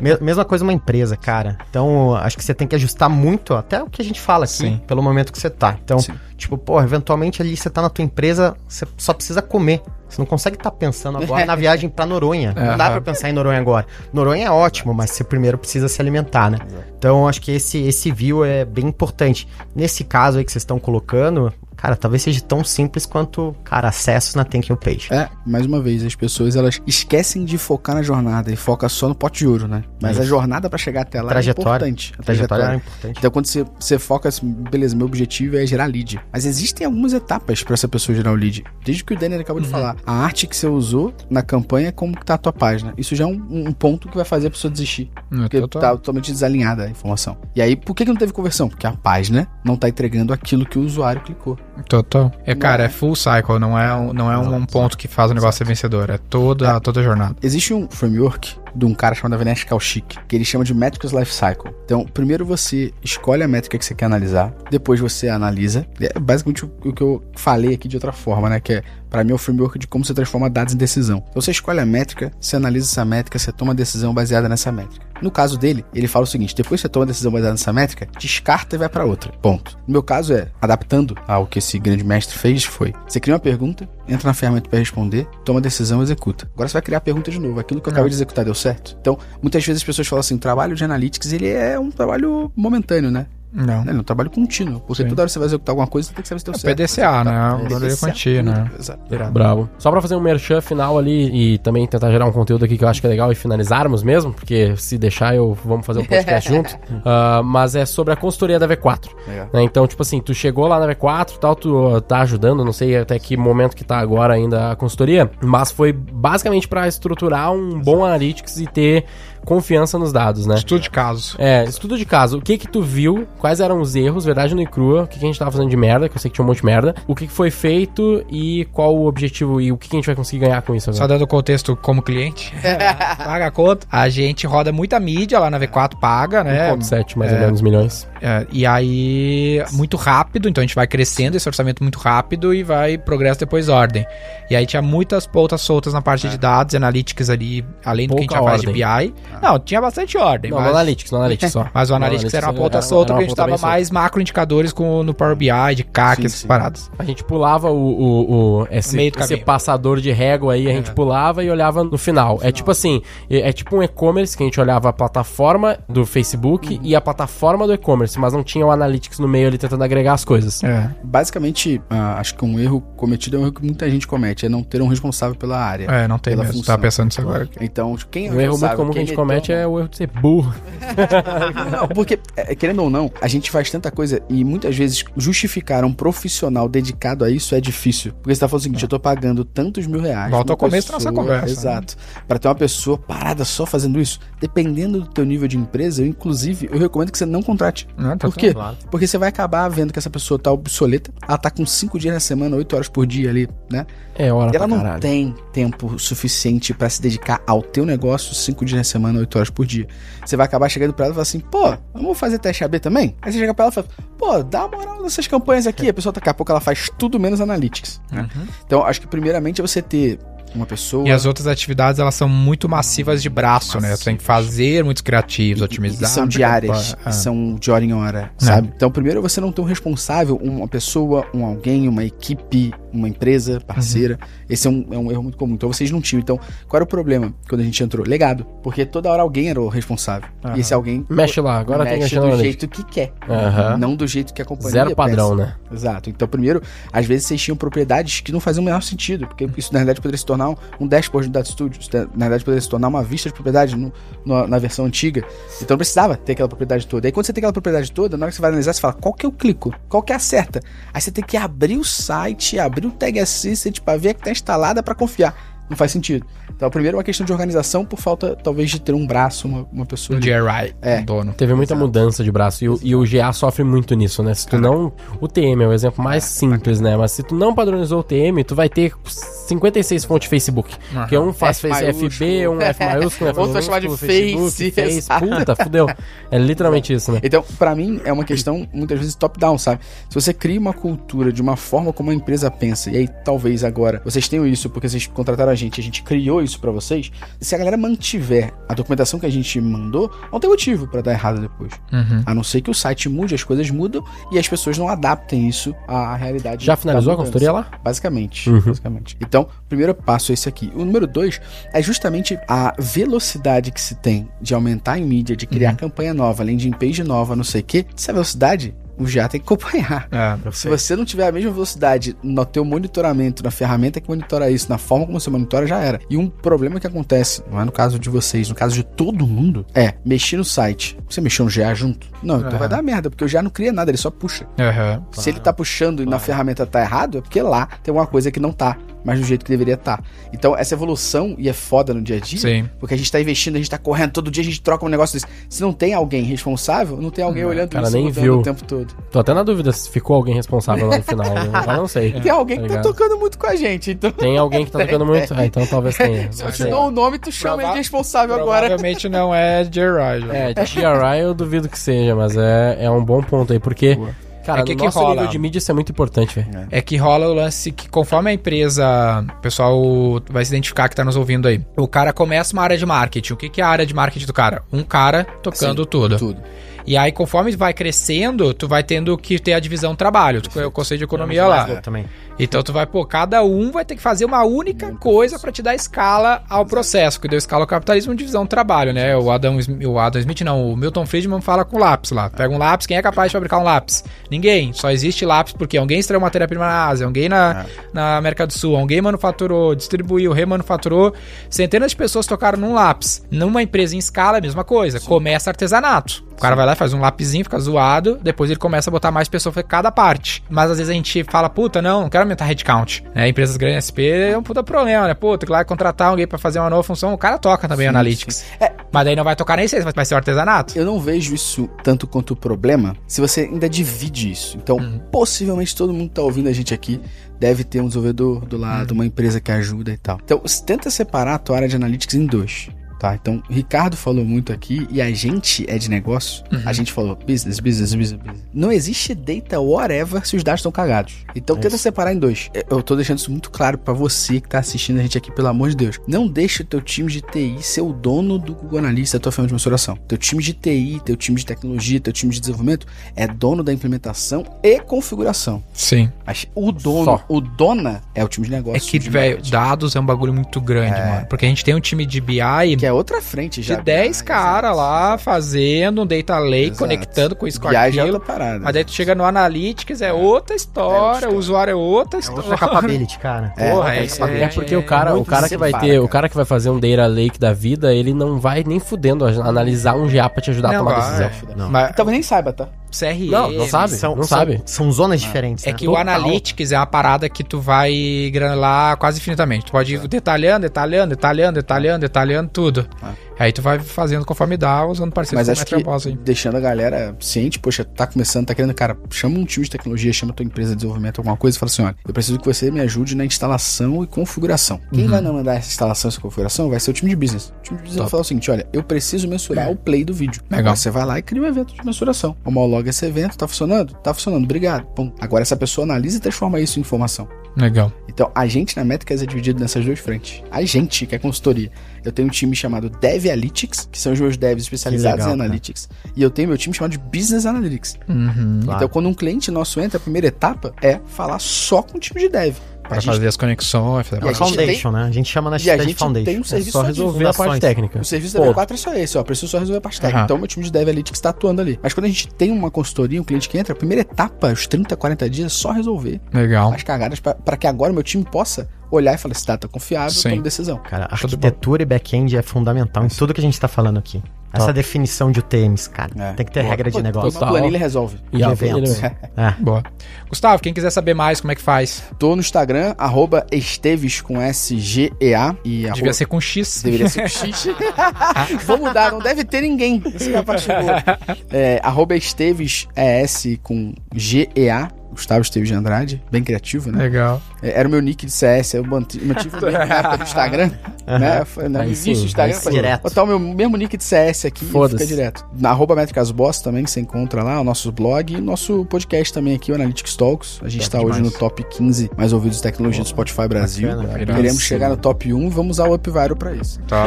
Mesma coisa uma empresa, cara. Então, acho que você tem que ajustar muito até o que a gente fala aqui, Sim. pelo momento que você tá. Então, Sim. tipo, pô, eventualmente ali você tá na tua empresa, você só precisa comer. Você não consegue estar pensando agora na viagem pra Noronha. Não dá pra pensar em Noronha agora. Noronha é ótimo, mas você primeiro precisa se alimentar, né? Então, acho que esse, esse view é bem importante. Nesse caso aí que vocês estão colocando, cara, talvez seja tão simples quanto, cara, acessos na Thank You Page. É, mais uma vez, as pessoas elas esquecem de focar na jornada e foca só no pote de ouro, né? Mas Isso. a jornada pra chegar até lá Trajetória. é importante. A Trajetória é trajetória. importante. Então, quando você, você foca assim, beleza, meu objetivo é gerar lead. Mas existem algumas etapas pra essa pessoa gerar o lead. Desde que o Daniel acabou de falar. A arte que você usou na campanha é como que tá a tua página. Isso já é um, um ponto que vai fazer a pessoa desistir. É, Porque total. tá totalmente desalinhada a informação. E aí, por que, que não teve conversão? Porque a página não tá entregando aquilo que o usuário clicou. Total. É, cara, é full cycle, não é, um- não é um, um ponto que faz o negócio ser vencedor, é toda, toda a jornada. Existe um framework de um cara chamado Avinash Kaushik, que ele chama de Metrics Life Cycle. Então, primeiro você escolhe a métrica que você quer analisar, depois você analisa. É basicamente o, o que eu falei aqui de outra forma, né? Que é, para mim, é o framework de como você transforma dados em decisão. Então, você escolhe a métrica, você analisa essa métrica, você toma a decisão baseada nessa métrica. No caso dele, ele fala o seguinte: depois que você toma a decisão baseada nessa métrica, descarta e vai para outra. Ponto. No meu caso é, adaptando ao que esse grande mestre fez, foi: você cria uma pergunta, entra na ferramenta para responder, toma a decisão, executa. Agora você vai criar a pergunta de novo. Aquilo que eu acabei de executar deu certo? Então, muitas vezes as pessoas falam assim: o trabalho de analytics ele é um trabalho momentâneo, né? Não. Ele é um trabalho contínuo. Porque Sim. toda hora que você vai executar alguma coisa, você tem que saber se deu É certo. PDCA, né? É, Melhoria PDCA, contínua, né? Exato. Bravo. Só pra fazer um merchan final ali e também tentar gerar um conteúdo aqui que eu acho que é legal e finalizarmos mesmo, porque se deixar eu vamos fazer um podcast junto. Ah, mas é sobre a consultoria da V4. Legal. né? Então, tipo assim, tu chegou lá na V4 e tal, tu uh, tá ajudando, não sei até que momento que tá agora ainda a consultoria, mas foi basicamente pra estruturar um bom analytics e ter confiança nos dados, né? Estudo de caso. É, estudo de caso. O que que tu viu? Quais eram os erros, verdade no e crua? O que, que a gente tava fazendo de merda? Que eu sei que tinha um monte de merda. O que, que foi feito e qual o objetivo e o que, que a gente vai conseguir ganhar com isso Só agora? dando contexto como cliente. paga a conta. A gente roda muita mídia lá na V4, paga, né? 1.7 mais ou menos milhões. É, e aí, muito rápido, então a gente vai crescendo esse orçamento muito rápido e vai progresso depois ordem. E aí tinha muitas pontas soltas na parte de dados, e analytics ali, além do que a gente Pouca faz de. BI. Não, tinha bastante ordem. Não, no mas... Analytics, no Analytics só. Mas o No Analytics era uma ponta era- solta, era porque a gente tava mais macro indicadores com, no Power BI, de CAC, Sim, essas sim. paradas. A gente pulava o, o, o- esse, esse passador de régua aí, a gente pulava e olhava no final. É tipo assim, é, é tipo um e-commerce que a gente olhava a plataforma do Facebook e a plataforma do e-commerce, mas não tinha o Analytics no meio ali tentando agregar as coisas. É. Basicamente, ah, acho que um erro cometido é um erro que muita gente comete, é não ter um responsável pela área. É, não tem Pela mesmo. função. Tava pensando nisso agora. Então, quem é o Um erro muito responsável? comum que a Quem gente comete é o erro de ser burro. Não, porque, é, querendo ou não, a gente faz tanta coisa e muitas vezes justificar um profissional dedicado a isso é difícil. Porque você tá falando o seguinte, eu tô pagando tantos mil reais. Volta ao começo da nossa conversa, né? Exato. Pra ter uma pessoa parada só fazendo isso. Dependendo do teu nível de empresa, eu, inclusive, eu recomendo que você não contrate. Não, tá Por quê? claro. Porque você vai acabar vendo que essa pessoa tá obsoleta, ela tá com 5 dias na semana, 8 horas por dia ali, né? É hora E ela não caralho. tem tempo suficiente pra se dedicar ao teu negócio 5 dias na semana, 8 horas por dia. Você vai acabar chegando pra ela e falar assim, pô, vamos fazer teste AB também? Aí você chega pra ela e fala, pô, dá uma moral nessas campanhas aqui. A pessoa daqui a pouco ela faz tudo menos analytics. né? Então, acho que primeiramente é você ter uma pessoa. E as outras atividades, elas são muito massivas de braço, né? Tu tem que fazer muitos criativos, E otimizar. são diárias, Ah. são de hora em hora, sabe? Então, primeiro você não ter um responsável, uma pessoa, um alguém, uma equipe, uma empresa parceira. Esse é um, é um erro muito comum. Então vocês não tinham. Então, qual era o problema quando a gente entrou? Legado. Porque toda hora alguém era o responsável. E esse alguém Mexe lá, agora tem que mexe do jeito que quer. Aham. Não do jeito que a companhia Zero padrão, pensa. né? Exato. Então, primeiro, às vezes vocês tinham propriedades que não faziam o menor sentido, porque isso na realidade poderia se tornar um, um dashboard do Data Studio, isso, na realidade poderia se tornar uma vista de propriedade no- no- na versão antiga. Então não precisava ter aquela propriedade toda. Aí quando você tem aquela propriedade toda, na hora que você vai analisar, você fala, qual que eu clico? Qual que é a certa? Aí você tem que abrir o site, abrir o Tag Assistant pra ver que tá instalada pra confiar. Não faz sentido. Então, primeiro, é uma questão de organização por falta, talvez, de ter um braço, uma, uma pessoa. O ali. GRI, É. dono. Teve muita mudança de braço e o, e o GA sofre muito nisso, né? Se tu não. O TM é o exemplo mais simples, né? Mas se tu não padronizou o TM, tu vai ter 56 fontes Facebook. Que um faz F face FB, um F maiúsculo, F Outro vai chamar de Facebook, Face, Face. exato. Puta, fudeu. É literalmente isso, né? Então, pra mim, é uma questão muitas vezes top-down, sabe? Se você cria uma cultura de uma forma como a empresa pensa, e aí talvez agora vocês tenham isso porque vocês contrataram a gente, a gente criou isso pra vocês. Se a galera mantiver a documentação que a gente mandou, não tem motivo pra dar errado depois. Uhum. A não ser que o site mude, as coisas mudam e as pessoas não adaptem isso à realidade. Já finalizou a consultoria lá? Basicamente, Uhum. basicamente. Então, o primeiro passo é esse aqui. O número dois é justamente a velocidade que se tem de aumentar em mídia, de criar campanha nova, landing page nova, não sei o quê. Essa velocidade, o GA tem que acompanhar. É. Se você não tiver a mesma velocidade no teu monitoramento, na ferramenta que monitora isso, na forma como você monitora, já era. E um problema que acontece, não é no caso de vocês, no caso de todo mundo, é mexer no site. Você mexeu no GA junto? Não, então Aham. vai dar merda, porque o GA não cria nada, ele só puxa. Aham. Se ele tá puxando e na ferramenta tá errado, é porque lá tem alguma coisa que não tá, mas do jeito que deveria estar. Então, essa evolução, e é foda no dia a dia, Sim. porque a gente tá investindo, a gente tá correndo, todo dia a gente troca um negócio desse. Se não tem alguém responsável, não tem alguém olhando cara, isso nem viu. o tempo todo. Tô até na dúvida se ficou alguém responsável lá no final. Eu Agora não sei. Tem alguém que tá ligado? tocando muito com a gente, então. Tem alguém que tá tocando muito? Ah, então talvez tenha. Se eu Não te dou o nome, tu chama ele Prova- de responsável agora. Provavelmente não é GRI. já. É, GRI eu duvido que seja, mas é, é um bom ponto aí, porque, cara, É que no que nosso rola? nível de mídia isso é muito importante, velho. É que rola o lance que conforme a empresa, o pessoal vai se identificar que tá nos ouvindo aí. O cara começa uma área de marketing. O que, que é a área de marketing do cara? Um cara tocando Sim, tudo. Tudo. E aí, conforme vai crescendo, tu vai tendo que ter a divisão trabalho. Tu conhece o conceito de economia lá. Também. Então tu vai, pô, cada um vai ter que fazer uma única coisa pra te dar escala ao processo, que deu escala ao capitalismo divisão do trabalho, né? O Adam, o Adam Smith, não, o Milton Friedman fala com lápis lá. Pega um lápis, quem é capaz de fabricar um lápis? Ninguém. Só existe lápis porque alguém extraiu matéria-prima na Ásia, alguém na, na América do Sul, alguém manufaturou, distribuiu, remanufaturou. Centenas de pessoas tocaram num lápis. Numa empresa em escala, a mesma coisa. Começa artesanato. O cara vai lá faz um lapisinho, fica zoado, depois ele começa a botar mais pessoas pra cada parte. Mas às vezes a gente fala, puta, não, não quero aumentar headcount. Né? Empresas grandes SP é um puta problema, né? Pô, tem que lá contratar alguém pra fazer uma nova função, o cara toca também Analytics. É. Mas daí não vai tocar nem sei, vai ser o artesanato. Eu não vejo isso tanto quanto o problema se você ainda divide isso. Então, possivelmente todo mundo que tá ouvindo a gente aqui deve ter um desenvolvedor do lado, uma empresa que ajuda e tal. Então, tenta separar a tua área de analytics em dois. Tá, então, Ricardo falou muito aqui e a gente é de negócio. A gente falou business, business, business, business. Não existe data whatever se os dados estão cagados. Então, tenta separar em dois. Eu tô deixando isso muito claro pra você que tá assistindo a gente aqui, pelo amor de Deus. Não deixe o teu time de TI ser o dono do Google Analytics da tua ferramenta de mensuração. Teu time de TI, teu time de tecnologia, teu time de desenvolvimento é dono da implementação e configuração. Sim. Mas o dono, Só. o dona é o time de negócio. É que, velho, dados é um bagulho muito grande, mano. Porque a gente tem um time de BI que é outra frente já. de 10 BI, caras lá exato. fazendo um data lake, Exato. conectando com isso com é aquilo. outra parada. Mas daí tu chega no Analytics, é outra história, história. o usuário é outra É história. outra capability, cara. É, Porra, é- capability. É porque o cara, o cara que vai ter, cara. o cara que vai fazer um data lake da vida, ele não vai nem fudendo a- analisar um GA pra te ajudar a Não tomar vai. decisão. Não. Mas Talvez nem saiba, tá? CRM. Não, não sabe, São, não são- sabe. São zonas diferentes. É né? que o Total. Analytics é uma parada que tu vai granular quase infinitamente. Tu pode ir detalhando, detalhando, detalhando, detalhando, detalhando tudo. Ah. Aí tu vai fazendo conforme dá, usando parceiros Mas acho que aí. deixando a galera ciente, poxa, tá começando, tá querendo, cara, chama um time de tecnologia, chama tua empresa de desenvolvimento, alguma coisa, e fala assim, olha, eu preciso que você me ajude na instalação e configuração. Quem vai não mandar essa instalação e essa configuração vai ser o time de business. O time de business vai Top. falar o seguinte, olha, eu preciso mensurar o play do vídeo. Legal. Agora você vai lá e cria um evento de mensuração. Homologa esse evento, tá funcionando? Tá funcionando, obrigado. Pum. Agora essa pessoa analisa e transforma isso em informação. Legal. Então, a gente na Métricas é dividido nessas duas frentes. A gente, que é consultoria. Eu tenho um time chamado Dev Analytics, que são os meus devs especializados legal, em. Analytics. E eu tenho meu time chamado de Business Analytics. Uhum. Claro. Então, quando um cliente nosso entra, a primeira etapa é falar só com o time de Dev. Pra A gente- fazer as conexões. fazer a Foundation, né? A gente chama na cidade de gente Foundation. tem um É serviço só só resolver a parte técnica. O serviço da Ponto. V4 é só esse, ó. Preciso só resolver a parte técnica. Aham. Então, meu time de Dev Analytics está atuando ali. Mas quando a gente tem uma consultoria, um cliente que entra, a primeira etapa, os 30, 40 dias, é só resolver Legal. as cagadas pra- pra que agora o meu time possa olhar e falar: esse data é confiável, Sim. toma decisão. Cara, arquitetura e back-end é fundamental em tudo que a gente tá falando aqui. Essa definição de UTMs, cara. É. Tem que ter Boa. regra de Pô, negócio. Uma planilha resolve. E de eventos. planilha- É. Boa. Gustavo, quem quiser saber mais, como é que faz? Tô no Instagram, arroba Esteves com S-G-E-A. E arroba... Devia ser com X. Deveria ser com X. Vou mudar, não deve ter ninguém. Essa é a parte boa. É, arroba Esteves ES com G-E-A. Gustavo Esteves de Andrade. Bem criativo, né? Legal. É, Era o meu nick de CS, eu mantive, mantive bem na época do Instagram. né? Aí início sim, do Instagram, falei, direto. botar o meu mesmo nick de CS aqui e Foda-se. fica direto. Na arroba Métricas Boss também, que você encontra lá, o nosso blog e nosso podcast também aqui, o Analytics Talks. A gente está hoje no top 15 mais ouvidos de tecnologia do Spotify Brasil. Bacana. Queremos chegar no top 1 e vamos usar o UpViro pra isso. Tá.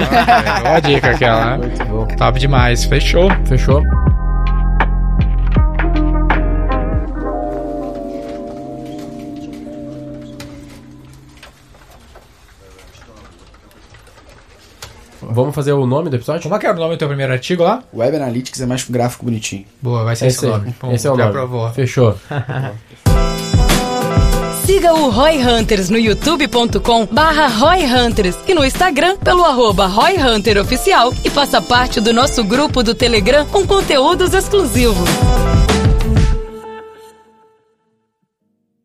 Boa a dica aquela. né? Top demais. Fechou. Fechou? Vamos fazer o nome do episódio? Como é que era o nome do teu primeiro artigo lá? Web Analytics é mais com gráfico bonitinho. Boa, vai ser esse, Esse, aí. nome. Esse é o já nome. aprovou. Fechou. Siga o Roy Hunters no youtube.com barra Roy Hunters e no Instagram pelo arroba Roy Hunter Oficial e faça parte do nosso grupo do Telegram com conteúdos exclusivos.